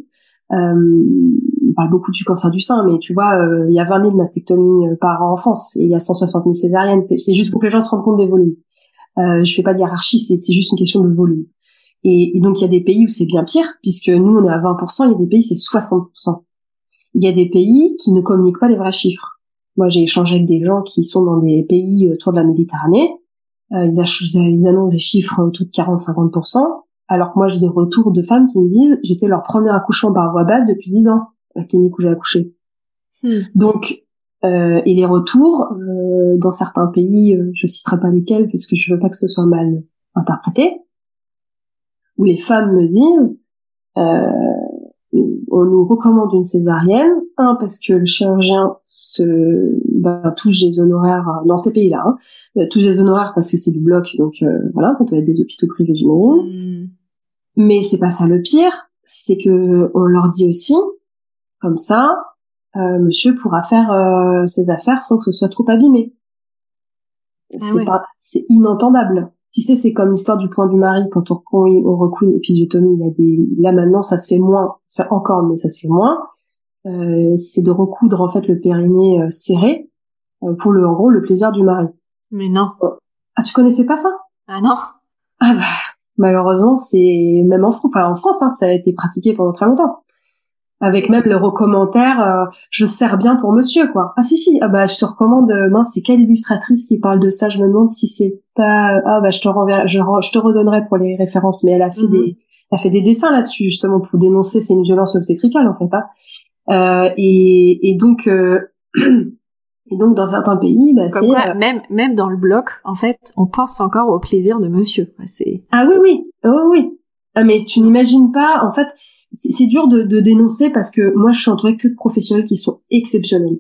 Euh, on parle beaucoup du cancer du sein, mais tu vois, euh, il y a 20 000 mastectomies euh, par an en France et il y a 160 000 césariennes. C'est juste pour que les gens se rendent compte des volumes. Euh, je fais pas de hiérarchie, c'est juste une question de volume. Et, et donc il y a des pays où c'est bien pire, puisque nous on est à 20%, il y a des pays c'est 60%. Il y a des pays qui ne communiquent pas les vrais chiffres. Moi j'ai échangé avec des gens qui sont dans des pays autour de la Méditerranée, euh, ils, ils, annoncent des chiffres autour de 40-50%, alors que moi j'ai des retours de femmes qui me disent j'étais leur premier accouchement par voie basse depuis 10 ans, à la clinique où j'ai accouché. Hmm. Donc euh, et les retours euh, dans certains pays, euh, je citerai pas lesquels parce que je veux pas que ce soit mal interprété, où les femmes me disent euh, on nous recommande une césarienne, un parce que le chirurgien se bah, touche des honoraires dans ces pays-là, hein, euh, touche des honoraires parce que c'est du bloc, donc euh, voilà, ça peut être des hôpitaux privés j'imagine. Mm. Mais c'est pas ça le pire, c'est que on leur dit aussi, comme ça, euh, monsieur pourra faire euh, ses affaires sans que ce soit trop abîmé. Ah c'est pas, c'est inentendable. Tu sais, c'est comme l'histoire du point du mari quand on, on, recoue une épisiotomie. Il y a des, là maintenant, ça se fait moins, ça se fait encore, mais ça se fait moins. Euh, c'est de recoudre en fait le périnée euh, serré euh, pour le, en gros, le plaisir du mari. Mais non. Ah, tu connaissais pas ça? Ah non. Ah bah, malheureusement, c'est même en France, enfin en France, hein, ça a été pratiqué pendant très longtemps avec même le recommentaire euh, je sers bien pour monsieur quoi ah si si. Ah bah je te recommande euh, mince c'est quelle illustratrice qui parle de ça? Je me demande si c'est pas ah bah je te renverrai je, je, te redonnerai pour les références. Mais elle a fait mhm. des elle a fait des dessins là-dessus justement pour dénoncer ces violences obstétricales en fait hein. euh, et, et donc euh, et donc dans certains pays bah c'est euh, même même dans le bloc en fait on pense encore au plaisir de monsieur. C'est ah oui oui. Oui oui. Ah, mais tu n'imagines pas en fait c'est dur de, de, dénoncer parce que moi, je suis entourée que de professionnels qui sont exceptionnels.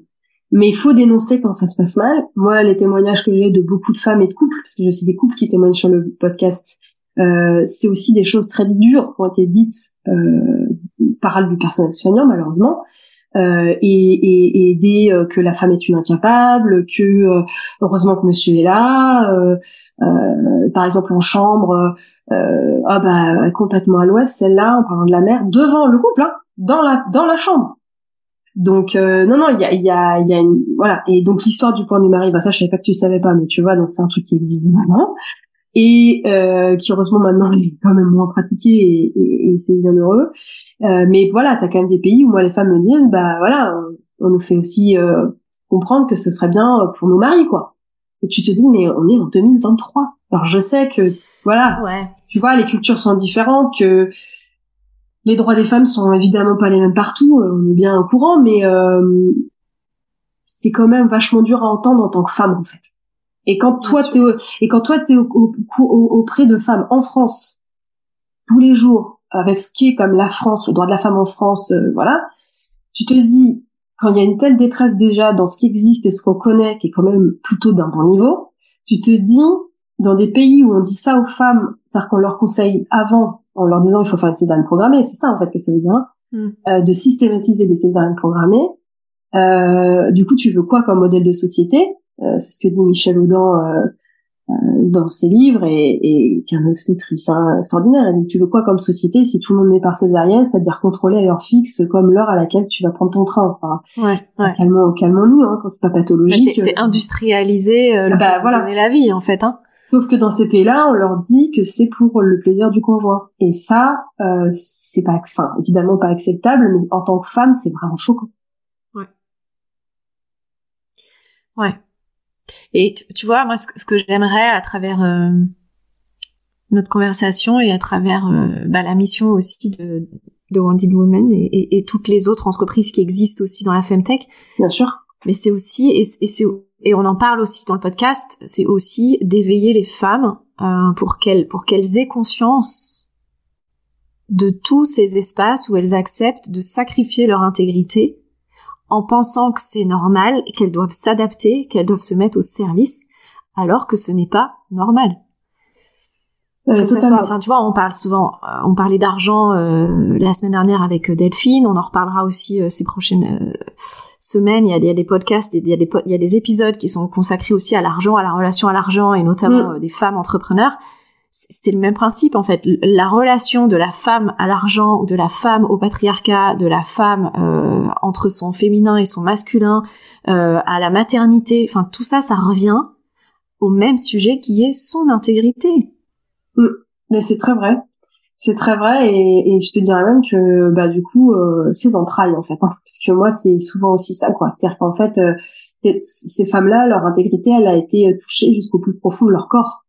Mais il faut dénoncer quand ça se passe mal. Moi, les témoignages que j'ai de beaucoup de femmes et de couples, parce que j'ai aussi des couples qui témoignent sur le podcast, euh, c'est aussi des choses très dures qui ont été dites euh, par du personnel soignant, malheureusement. Euh, et, et, et des, euh, que la femme est une incapable, que euh, heureusement que monsieur est là. Euh, par exemple, en chambre, euh, ah bah complètement à l'ouest, celle-là, en parlant de la mer, devant le couple, hein, dans la dans la chambre. Donc euh, non non, il y a il y a il y a une voilà et donc l'histoire du point du mari, bah ça je savais pas que tu savais pas, mais tu vois donc c'est un truc qui existe vraiment et euh, qui heureusement maintenant est quand même moins pratiqué et, et, c'est bien heureux. Euh, mais voilà, t'as quand même des pays où moi les femmes me disent bah voilà, on, on nous fait aussi euh, comprendre que ce serait bien pour nos maris quoi. Et tu te dis mais on est en 2023. Alors je sais que voilà. Ouais. Tu vois, les cultures sont différentes, que les droits des femmes sont évidemment pas les mêmes partout, euh, on est bien au courant, mais euh, c'est quand même vachement dur à entendre en tant que femme en fait. Et quand toi t'es et quand toi t'es auprès de femmes en France tous les jours avec ce qui est comme la France, le droit de la femme en France, euh, voilà, tu te dis quand il y a une telle détresse déjà dans ce qui existe et ce qu'on connaît, qui est quand même plutôt d'un bon niveau, tu te dis dans des pays où on dit ça aux femmes, c'est-à-dire qu'on leur conseille avant, en leur disant il faut faire une césarienne programmée, c'est ça en fait que ça veut dire, mm. euh, de systématiser des césariennes programmées. Euh, du coup, tu veux quoi comme modèle de société? C'est ce que dit Michel Audin euh, euh, dans ses livres et, et qui est un obstétrice hein, extraordinaire. Elle dit tu veux quoi comme société si tout le monde met par césarienne, c'est-à-dire contrôler à l'heure fixe comme l'heure à laquelle tu vas prendre ton train. Enfin, ouais, ouais. calmons, calmons-nous hein, quand c'est pas pathologique. c'est industrialisé euh, bah, voilà. la vie en fait. Hein. Sauf que dans ces pays-là, on leur dit que c'est pour le plaisir du conjoint. Et ça, euh, c'est pas, enfin évidemment pas acceptable, mais en tant que femme, c'est vraiment choquant. Ouais. Ouais. Et tu, vois, moi, ce, que j'aimerais à travers euh, notre conversation et à travers euh, bah, la mission aussi de, de Wanted Women et, et, toutes les autres entreprises qui existent aussi dans la femtech. Bien sûr. Mais c'est aussi, et, et, et on en parle aussi dans le podcast, c'est aussi d'éveiller les femmes euh, pour qu'elles pour qu'elles aient conscience de tous ces espaces où elles acceptent de sacrifier leur intégrité en pensant que c'est normal, qu'elles doivent s'adapter, qu'elles doivent se mettre au service, alors que ce n'est pas normal. Euh, enfin, tu vois, on parle souvent, euh, on parlait d'argent euh, la semaine dernière avec Delphine, on en reparlera aussi ces prochaines semaines. Il y, a, il y a des podcasts, il y a des, il y a des épisodes qui sont consacrés aussi à l'argent, à la relation à l'argent et notamment mm. des femmes entrepreneurs. C'était le même principe en fait. La relation de la femme à l'argent, de la femme au patriarcat, de la femme entre son féminin et son masculin, à la maternité. Enfin, tout ça, ça revient au même sujet qui est son intégrité. C'est très vrai. C'est très vrai et, je te dirais même que bah du coup euh, ces entrailles en fait hein, parce que moi c'est souvent aussi ça quoi c'est-à-dire qu'en fait euh, ces femmes-là leur intégrité elle a été euh, touchée jusqu'au plus profond de leur corps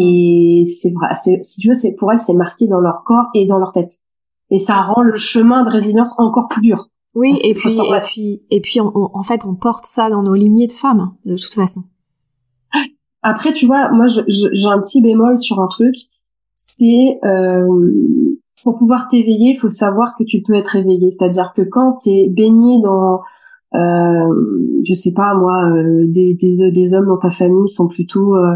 et c'est vrai si tu veux c'est pour elles c'est marqué dans leur corps et dans leur tête. Et ça rend le chemin de résilience encore plus dur. Oui et puis, et puis et puis en fait on porte ça dans nos lignées de femmes de toute façon. Après, tu vois, moi, j'ai un petit bémol sur un truc, c'est euh, pour pouvoir t'éveiller, il faut savoir que tu peux être éveillé. C'est-à-dire que quand tu es baigné dans, euh, je sais pas moi, euh, des, des, des, hommes dans ta famille sont plutôt euh,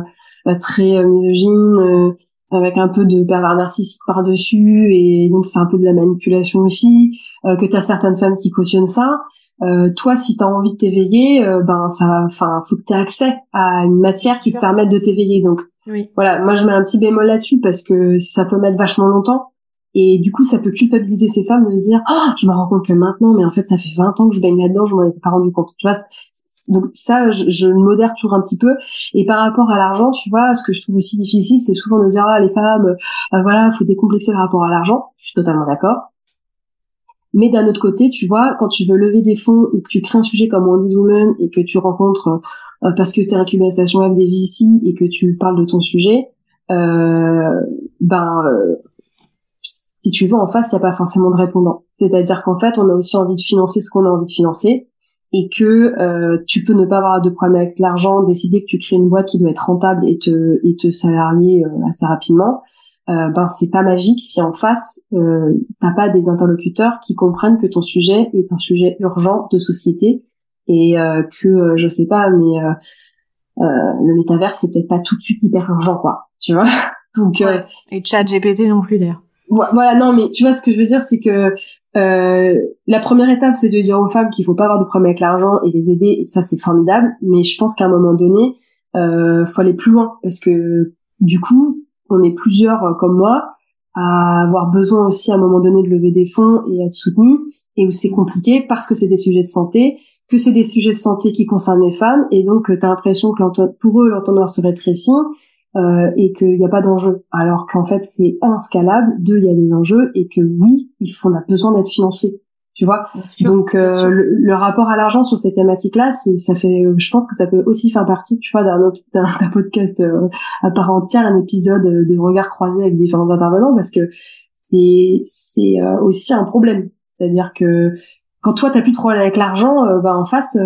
très misogynes, avec un peu de pervers narcissique par-dessus, et donc c'est un peu de la manipulation aussi, que tu as certaines femmes qui cautionnent ça, euh, toi, si tu as envie de t'éveiller, euh, ben ça, enfin, faut que tu aies accès à une matière qui te permette de t'éveiller. Donc, voilà, moi je mets un petit bémol là-dessus parce que ça peut mettre vachement longtemps. Et du coup, ça peut culpabiliser ces femmes de se dire, oh, je me rends compte que maintenant, mais en fait, ça fait 20 ans que je baigne là-dedans, je m'en étais pas rendu compte. Tu vois, donc ça, je, je le modère toujours un petit peu. Et par rapport à l'argent, tu vois, ce que je trouve aussi difficile, c'est souvent de dire, ah, les femmes, euh, voilà, faut décomplexer le rapport à l'argent. Je suis totalement d'accord. Mais d'un autre côté, tu vois, quand tu veux lever des fonds ou que tu crées un sujet comme Wonder Woman et que tu rencontres euh, parce que tu es incubé à Station des et que tu parles de ton sujet, euh, ben euh, si tu veux en face, il n'y a pas forcément de répondant. C'est-à-dire qu'en fait, on a aussi envie de financer ce qu'on a envie de financer et que euh, tu peux ne pas avoir de problème avec l'argent, décider que tu crées une boîte qui doit être rentable et te, et te salarier assez rapidement euh, ben c'est pas magique si en face euh, t'as pas des interlocuteurs qui comprennent que ton sujet est un sujet urgent de société et euh, que euh, je sais pas mais le métavers c'est peut-être pas tout de suite hyper urgent quoi tu vois. Donc et chat GPT non plus d'ailleurs voilà non mais tu vois ce que je veux dire c'est que la première étape c'est de dire aux femmes qu'il faut pas avoir de problème avec l'argent et les aider et ça c'est formidable mais je pense qu'à un moment donné faut aller plus loin parce que du coup on est plusieurs euh, comme moi à avoir besoin aussi à un moment donné de lever des fonds et être soutenu et où c'est compliqué parce que c'est des sujets de santé, que c'est des sujets de santé qui concernent les femmes et donc tu as l'impression que pour eux l'entonnoir se rétrécit euh, et qu'il n'y a pas d'enjeu. Alors qu'en fait c'est inscalable, deux il y a des enjeux et que oui il faut on a besoin d'être financé. Tu vois? Donc euh, le, rapport à l'argent sur ces thématiques là c'est ça fait je pense que ça peut aussi faire partie tu vois d'un d'un podcast euh, à part entière un épisode de regard croisé avec différents intervenants parce que c'est c'est euh, aussi un problème. C'est-à-dire que quand toi t'as plus de problème avec l'argent bah en face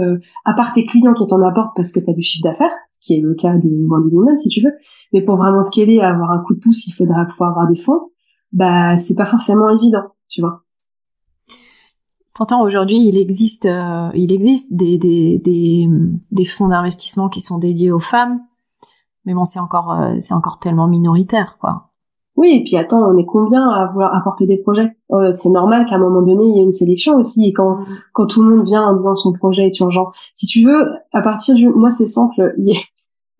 à part tes clients qui t'en apportent parce que t'as du chiffre d'affaires ce qui est le cas de Wendy Woman si tu veux mais pour vraiment scaler avoir un coup de pouce il faudra pouvoir avoir des fonds bah c'est pas forcément évident tu vois Pourtant, aujourd'hui, il existe, euh, il existe des, des, des, des fonds d'investissement qui sont dédiés aux femmes, mais bon, c'est encore, euh, c'est encore tellement minoritaire, quoi. Oui, et puis attends, on est combien à vouloir apporter des projets? Euh, C'est normal qu'à un moment donné, il y ait une sélection aussi. Et quand, mm. quand tout le monde vient en disant son projet est urgent, si tu veux, à partir du, moi c'est simple, il y, a,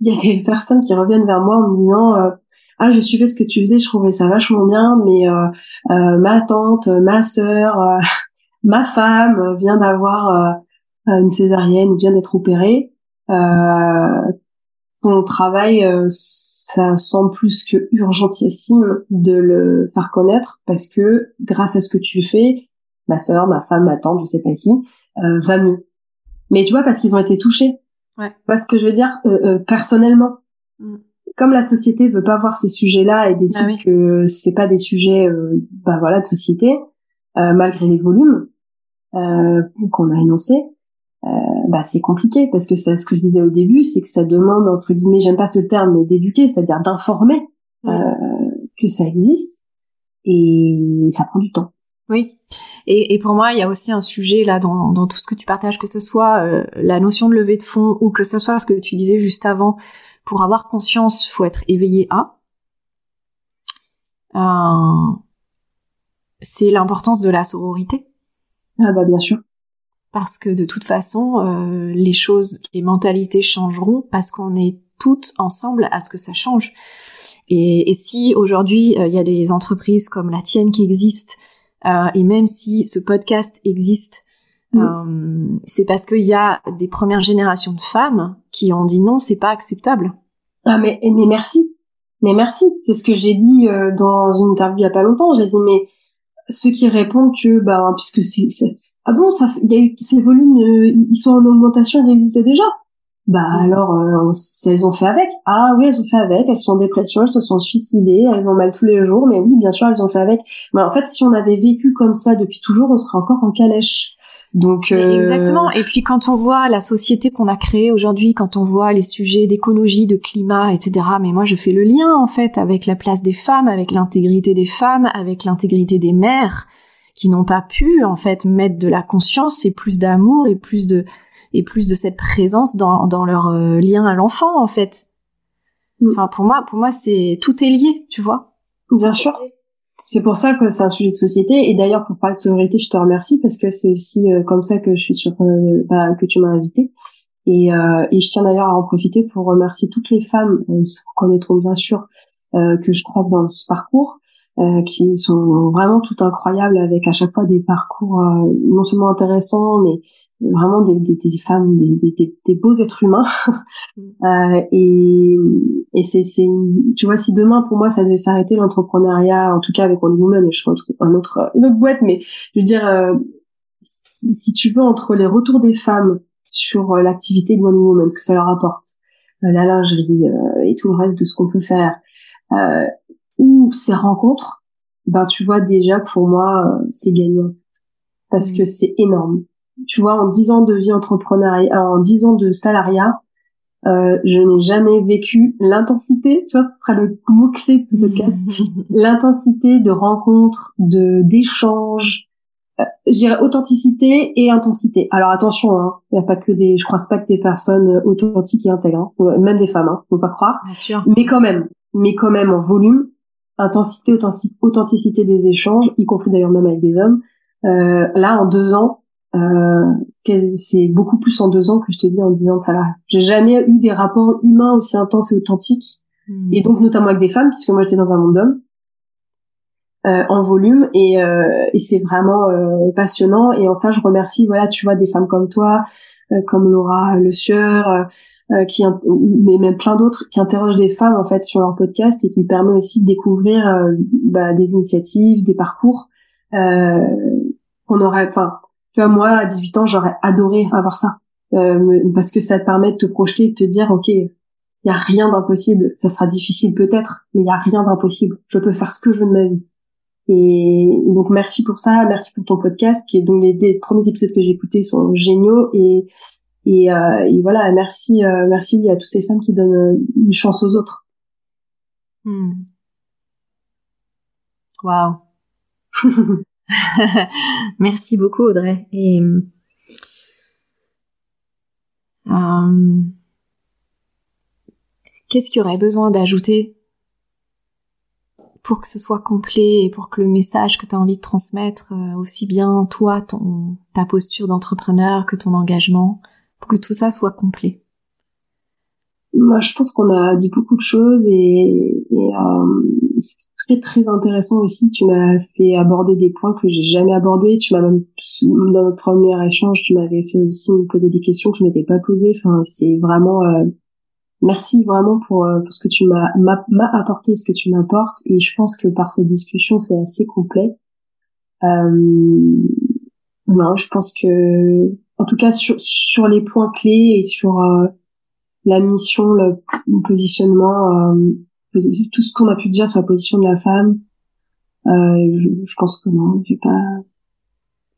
il y a des personnes qui reviennent vers moi en me disant ah je suivais ce que tu faisais, je trouvais ça vachement bien, mais ma tante, ma sœur, ma femme vient d'avoir euh, une césarienne vient d'être opérée. Euh, ton travail, euh, ça semble plus que urgentissime de le faire connaître parce que grâce à ce que tu fais, ma sœur, ma femme, ma tante, je sais pas qui, euh, va mieux. Mais tu vois, parce qu'ils ont été touchés. Ouais. Parce que je veux dire, euh, personnellement, mm. comme la société veut pas voir ces sujets-là et décide ah que c'est pas des sujets, bah voilà, de société, malgré les volumes, euh, qu'on a énoncé, euh, bah c'est compliqué parce que ça, ce que je disais au début, c'est que ça demande entre guillemets, j'aime pas ce terme, mais d'éduquer, c'est-à-dire d'informer euh, que ça existe et ça prend du temps. Oui. Et, et, pour moi, il y a aussi un sujet là dans, dans tout ce que tu partages, que ce soit euh, la notion de levée de fonds ou que ce soit ce que tu disais juste avant. Pour avoir conscience, faut être éveillé à. Euh, c'est l'importance de la sororité. Ah bah bien sûr. Parce que de toute façon, euh, les choses, les mentalités changeront parce qu'on est toutes ensemble à ce que ça change. Et, et si aujourd'hui euh, il y a des entreprises comme la tienne qui existent, euh, et même si ce podcast existe, mm. euh, c'est parce qu'il y a des premières générations de femmes qui ont dit non, c'est pas acceptable. Ah mais mais merci, mais merci. C'est ce que j'ai dit euh, dans une interview il y a pas longtemps. J'ai dit mais ceux qui répondent que bah puisque c'est ah bon ça il y a eu ces volumes euh, ils sont en augmentation ils existaient déjà? Bah alors euh, elles ont fait avec. Ah oui elles ont fait avec. Elles sont en dépression elles se sont suicidées elles vont mal tous les jours. Mais oui bien sûr elles ont fait avec. Mais en fait si on avait vécu comme ça depuis toujours on serait encore en calèche. Donc euh... exactement. Et puis quand on voit la société qu'on a créée aujourd'hui, quand on voit les sujets d'écologie, de climat, etc. Mais moi, je fais le lien en fait avec la place des femmes, avec l'intégrité des femmes, avec l'intégrité des mères qui n'ont pas pu en fait mettre de la conscience et plus d'amour et plus de et plus de cette présence dans dans leur euh, lien à l'enfant en fait. Mm. Enfin pour moi pour moi c'est tout est lié, tu vois. Bien sûr. C'est pour ça que c'est un sujet de société. Et d'ailleurs, pour parler de sororité, je te remercie parce que c'est aussi euh, comme ça que je suis sur euh, bah, que tu m'as invité. Et, euh, et je tiens d'ailleurs à en profiter pour remercier toutes les femmes, euh, connaîtront bien sûr, euh, que je croise dans ce parcours, qui sont vraiment toutes incroyables avec à chaque fois des parcours non seulement intéressants, mais vraiment des, des, des femmes, des, des, des, beaux êtres humains. Mm. euh, et et c'est, tu vois, si demain pour moi ça devait s'arrêter l'entrepreneuriat, en tout cas avec Wonder Woman, et je pense un autre, une autre boîte, mais je veux dire, euh, si, si, tu veux entre les retours des femmes sur euh, l'activité de Wonder Woman, ce que ça leur apporte, euh, la lingerie et tout le reste de ce qu'on peut faire, ou ces rencontres, ben tu vois déjà pour moi c'est gagnant parce mm. que c'est énorme tu vois, en dix ans de vie entrepreneuriale, en dix ans de salariat, euh, je n'ai jamais vécu l'intensité, tu vois, ce sera le mot-clé de ce podcast, l'intensité de rencontres, de d'échanges, euh, je dirais authenticité et intensité. Alors attention, il hein, n'y a pas que des, je crois pas que des personnes authentiques et intègres, hein, même des femmes, hein, faut pas croire. Mais quand même, mais quand même en volume, intensité, authenticité des échanges, y compris d'ailleurs même avec des hommes. Euh, là, en deux ans, euh, c'est beaucoup plus en deux ans que je te dis en dix ans de salariat. J'ai jamais eu des rapports humains aussi intenses et authentiques, hmm. et donc notamment avec des femmes, puisque moi j'étais dans un monde d'hommes, euh, en volume, et, euh, et c'est vraiment euh, passionnant. Et en ça, je remercie, voilà, tu vois, des femmes comme toi, euh, comme Laura Le Sueur, qui, mais même plein d'autres, qui interrogent des femmes en fait sur leur podcast et qui permet aussi de découvrir bah, des initiatives, des parcours qu'on aurait, enfin tu vois, moi, à 18 ans, j'aurais adoré avoir ça. Euh, parce que ça te permet de te projeter et de te dire, OK, il y a rien d'impossible. Ça sera difficile peut-être, mais il y a rien d'impossible. Je peux faire ce que je veux de ma vie. Et donc, merci pour ça. Merci pour ton podcast, qui donc les, premiers épisodes que j'ai écoutés sont géniaux. Et, et, euh, et voilà, merci, euh, merci à toutes ces femmes qui donnent une chance aux autres. Hmm. Waouh. Merci beaucoup Audrey. Et euh, qu'est-ce qu'il y aurait besoin d'ajouter pour que ce soit complet et pour que le message que tu as envie de transmettre, euh, aussi bien toi, ton, ta posture d'entrepreneur que ton engagement, pour que tout ça soit complet Moi, je pense qu'on a dit beaucoup de choses et, et euh, c'est très très intéressant aussi. Tu m'as fait aborder des points que j'ai jamais abordés. Tu m'as même dans notre premier échange, tu m'avais fait aussi me poser des questions que je m'étais pas posées. Enfin, c'est vraiment euh, merci vraiment pour, euh, pour ce que tu m'as m'a apporté, ce que tu m'apportes. Et je pense que par cette discussion, c'est assez complet. Euh, non, je pense que en tout cas sur sur les points clés et sur euh, la mission, le positionnement tout ce qu'on a pu dire sur la position de la femme, euh, je, je, pense que non, j'ai pas,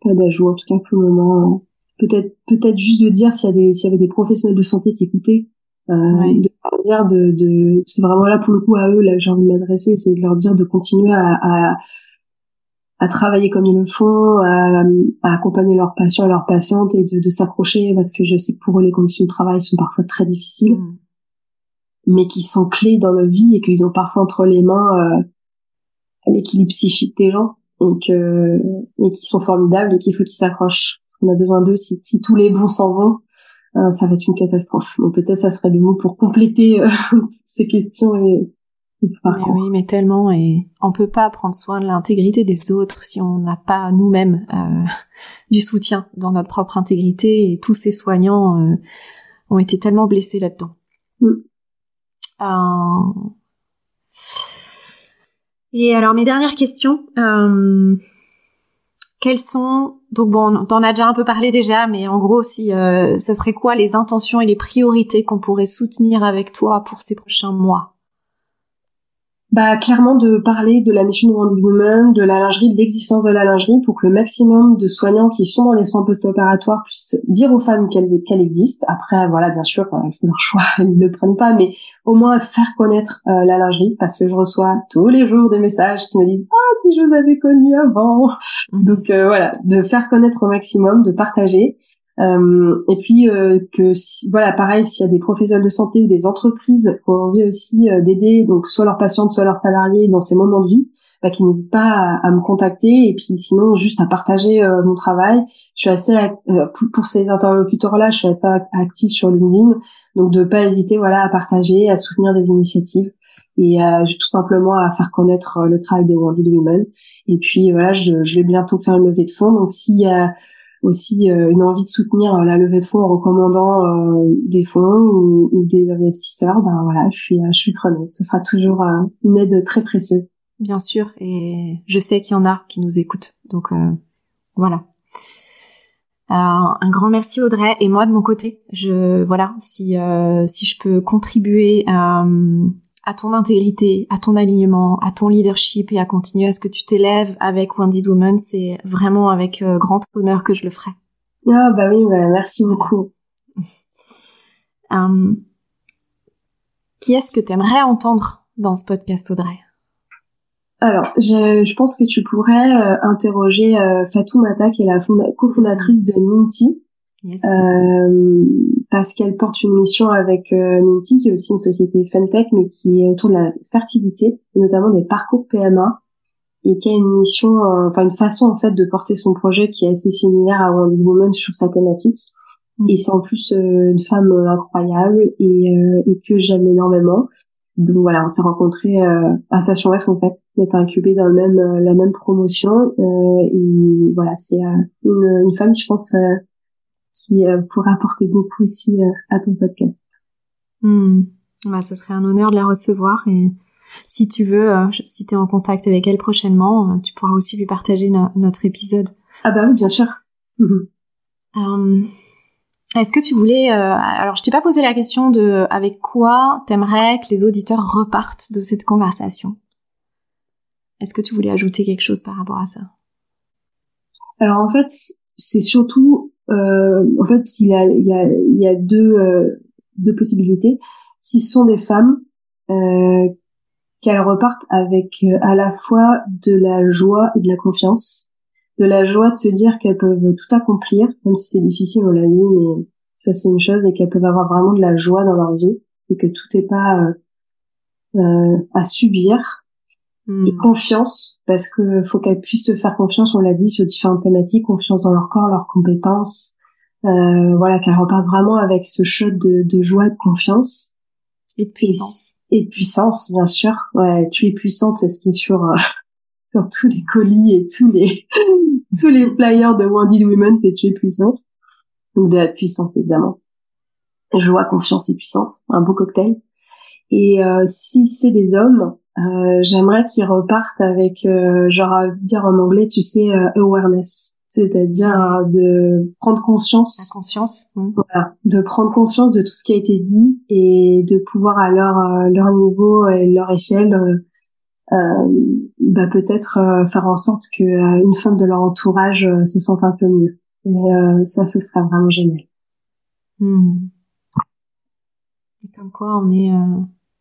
pas d'ajout, en tout cas pour le moment. peut-être peut-être juste de dire s'il y a des s'il y avait des professionnels de santé qui écoutaient euh, de leur dire de, de c'est vraiment là pour le coup à eux là j'ai envie de m'adresser c'est de leur dire de continuer à, à, à travailler comme ils le font à, à accompagner leurs patients et leurs patientes et de, de s'accrocher parce que je sais que pour eux les conditions de travail sont parfois très difficiles mm. mais qui sont clés dans leur vie et qu'ils ont parfois entre les mains euh, l'équilibre psychique des gens. Et que et qui sont formidables et qu'il faut qu'ils s'accrochent. Parce qu'on a besoin d'eux. Si, si tous les bons s'en vont euh, ça va être une catastrophe. Donc peut-être ça serait le mot pour compléter euh, toutes ces questions et, et ce mais oui mais tellement et on peut pas prendre soin de l'intégrité des autres si on n'a pas nous-mêmes euh, du soutien dans notre propre intégrité et tous ces soignants euh, ont été tellement blessés là-dedans. Mm. Et alors mes dernières questions, euh, quelles sont donc bon, t'en as déjà un peu parlé déjà, mais en gros, si euh, ça serait quoi les intentions et les priorités qu'on pourrait soutenir avec toi pour ces prochains mois? Bah clairement de parler de la mission de Wonder Woman, de la lingerie, de l'existence de la lingerie, pour que le maximum de soignants qui sont dans les soins post-opératoires puissent dire aux femmes qu'elles qu'elles existent. Après, voilà, bien sûr, elles font leur choix, elles ne le prennent pas, mais au moins faire connaître euh, la lingerie, parce que je reçois tous les jours des messages qui me disent ah si je vous avais connu avant. Mmh. Donc euh, voilà, de faire connaître au maximum, de partager. Euh, et puis euh, que voilà pareil s'il y a des professionnels de santé ou des entreprises qui ont envie aussi euh, d'aider donc soit leurs patientes soit leurs salariés dans ces moments de vie bah, qui n'hésitent pas à, me contacter. Et puis sinon juste à partager mon travail. Je suis assez pour, ces interlocuteurs là je suis assez active sur LinkedIn. Donc de pas hésiter voilà à partager à soutenir des initiatives et tout simplement à faire connaître le travail de Wendy Women et puis voilà je, je vais bientôt faire une levée de fonds. Donc s'il y a aussi euh, une envie de soutenir euh, la levée de fonds en recommandant euh, des fonds ou, ou, des investisseurs, ben voilà, je suis je suis preneuse. Ce sera toujours une aide très précieuse. Bien sûr, et je sais qu'il y en a qui nous écoutent, donc voilà. un grand merci Audrey et moi de mon côté, je voilà si si je peux contribuer à ton intégrité, à ton alignement, à ton leadership et à continuer à ce que tu t'élèves avec Wendy Woman, c'est vraiment avec euh, grand honneur que je le ferai. Ah bah oui, bah, merci beaucoup. Euh, qui est-ce que tu aimerais entendre dans ce podcast, Audrey? Alors, je, pense que tu pourrais euh, interroger Fatou Mata, qui est la cofondatrice de Minty, euh, parce qu'elle porte une mission avec euh, Minty, qui est aussi une société femtech, mais qui est autour de la fertilité, et notamment des parcours PMA, et qui a une mission, euh, enfin une façon en fait de porter son projet qui est assez similaire à Wonder Woman sur sa thématique. Mm. Et c'est en plus euh, une femme incroyable et, et que j'aime énormément. Donc voilà, on s'est rencontrés à Station F en fait, on était incubés dans le même la même promotion et voilà, c'est une, une femme, je pense qui euh, pourrait apporter beaucoup aussi euh, à ton podcast. Hmm. Bah, ce serait un honneur de la recevoir et si tu veux, euh, si tu es en contact avec elle prochainement, tu pourras aussi lui partager notre épisode. Ah bah oui, bien sûr. Est-ce que tu voulais alors je t'ai pas posé la question de avec quoi t'aimerais que les auditeurs repartent de cette conversation? Est-ce que tu voulais ajouter quelque chose par rapport à ça? Alors en fait, c'est surtout euh, en fait, il y a, il y a, il y a deux, euh, deux possibilités. Si ce sont des femmes, euh, qu'elles repartent avec euh, à la fois de la joie et de la confiance, de la joie de se dire qu'elles peuvent tout accomplir, même si c'est difficile, on l'a dit, mais ça c'est une chose, et qu'elles peuvent avoir vraiment de la joie dans leur vie, et que tout n'est pas euh, à subir, Hmm. et confiance parce que faut qu'elles puissent se faire confiance on l'a dit sur différentes thématiques confiance dans leur corps leurs compétences euh, voilà qu'elles repartent vraiment avec ce shot de, de joie de confiance. Et de puissance. et, de puissance bien sûr. Ouais tu es puissante c'est ce qui est sur euh, sur tous les colis et tous les tous les flyers de Wanted Women c'est tu es puissante. Donc de la puissance évidemment. Joie confiance et puissance un beau cocktail. Et euh, si c'est des hommes euh, j'aimerais qu'ils repartent avec, euh, genre, à dire en anglais, tu sais, euh, awareness, c'est-à-dire de prendre conscience. Voilà, de prendre conscience de tout ce qui a été dit et de pouvoir à leur leur niveau et leur échelle, bah peut-être faire en sorte que une femme de leur entourage se sente un peu mieux. Et ça, ce sera vraiment génial. Hmm. Et comme quoi on est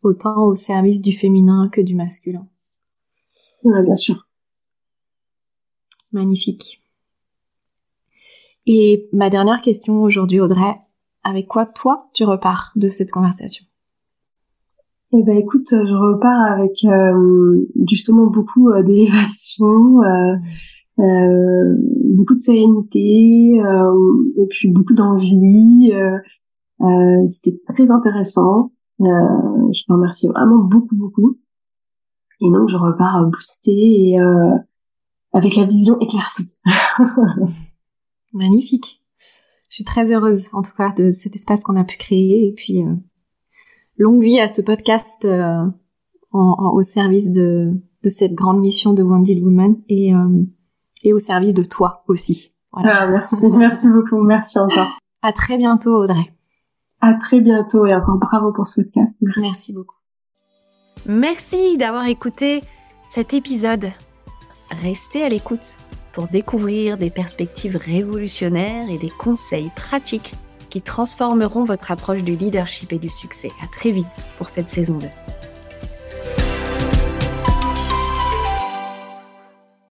autant au service du féminin que du masculin. Oui, bien sûr. Magnifique. Et ma dernière question aujourd'hui, Audrey, avec quoi toi tu repars de cette conversation? Eh ben écoute, je repars avec euh, justement beaucoup euh, d'élévation, euh, beaucoup de sérénité et puis beaucoup d'envie. C'était très intéressant. je te remercie vraiment beaucoup beaucoup. Et donc je repars boosté et avec la vision éclaircie. Magnifique. Je suis très heureuse, en tout cas, de cet espace qu'on a pu créer. Et puis, euh, longue vie à ce podcast euh, en, au service de, de, cette grande mission de Wounded Woman et, euh, et au service de toi aussi. Voilà. Ah, merci, merci beaucoup, merci encore. À très bientôt, Audrey. À très bientôt et encore bravo pour ce podcast. Merci, merci beaucoup. Merci d'avoir écouté cet épisode. Restez à l'écoute pour découvrir des perspectives révolutionnaires et des conseils pratiques qui transformeront votre approche du leadership et du succès. À très vite pour cette saison 2.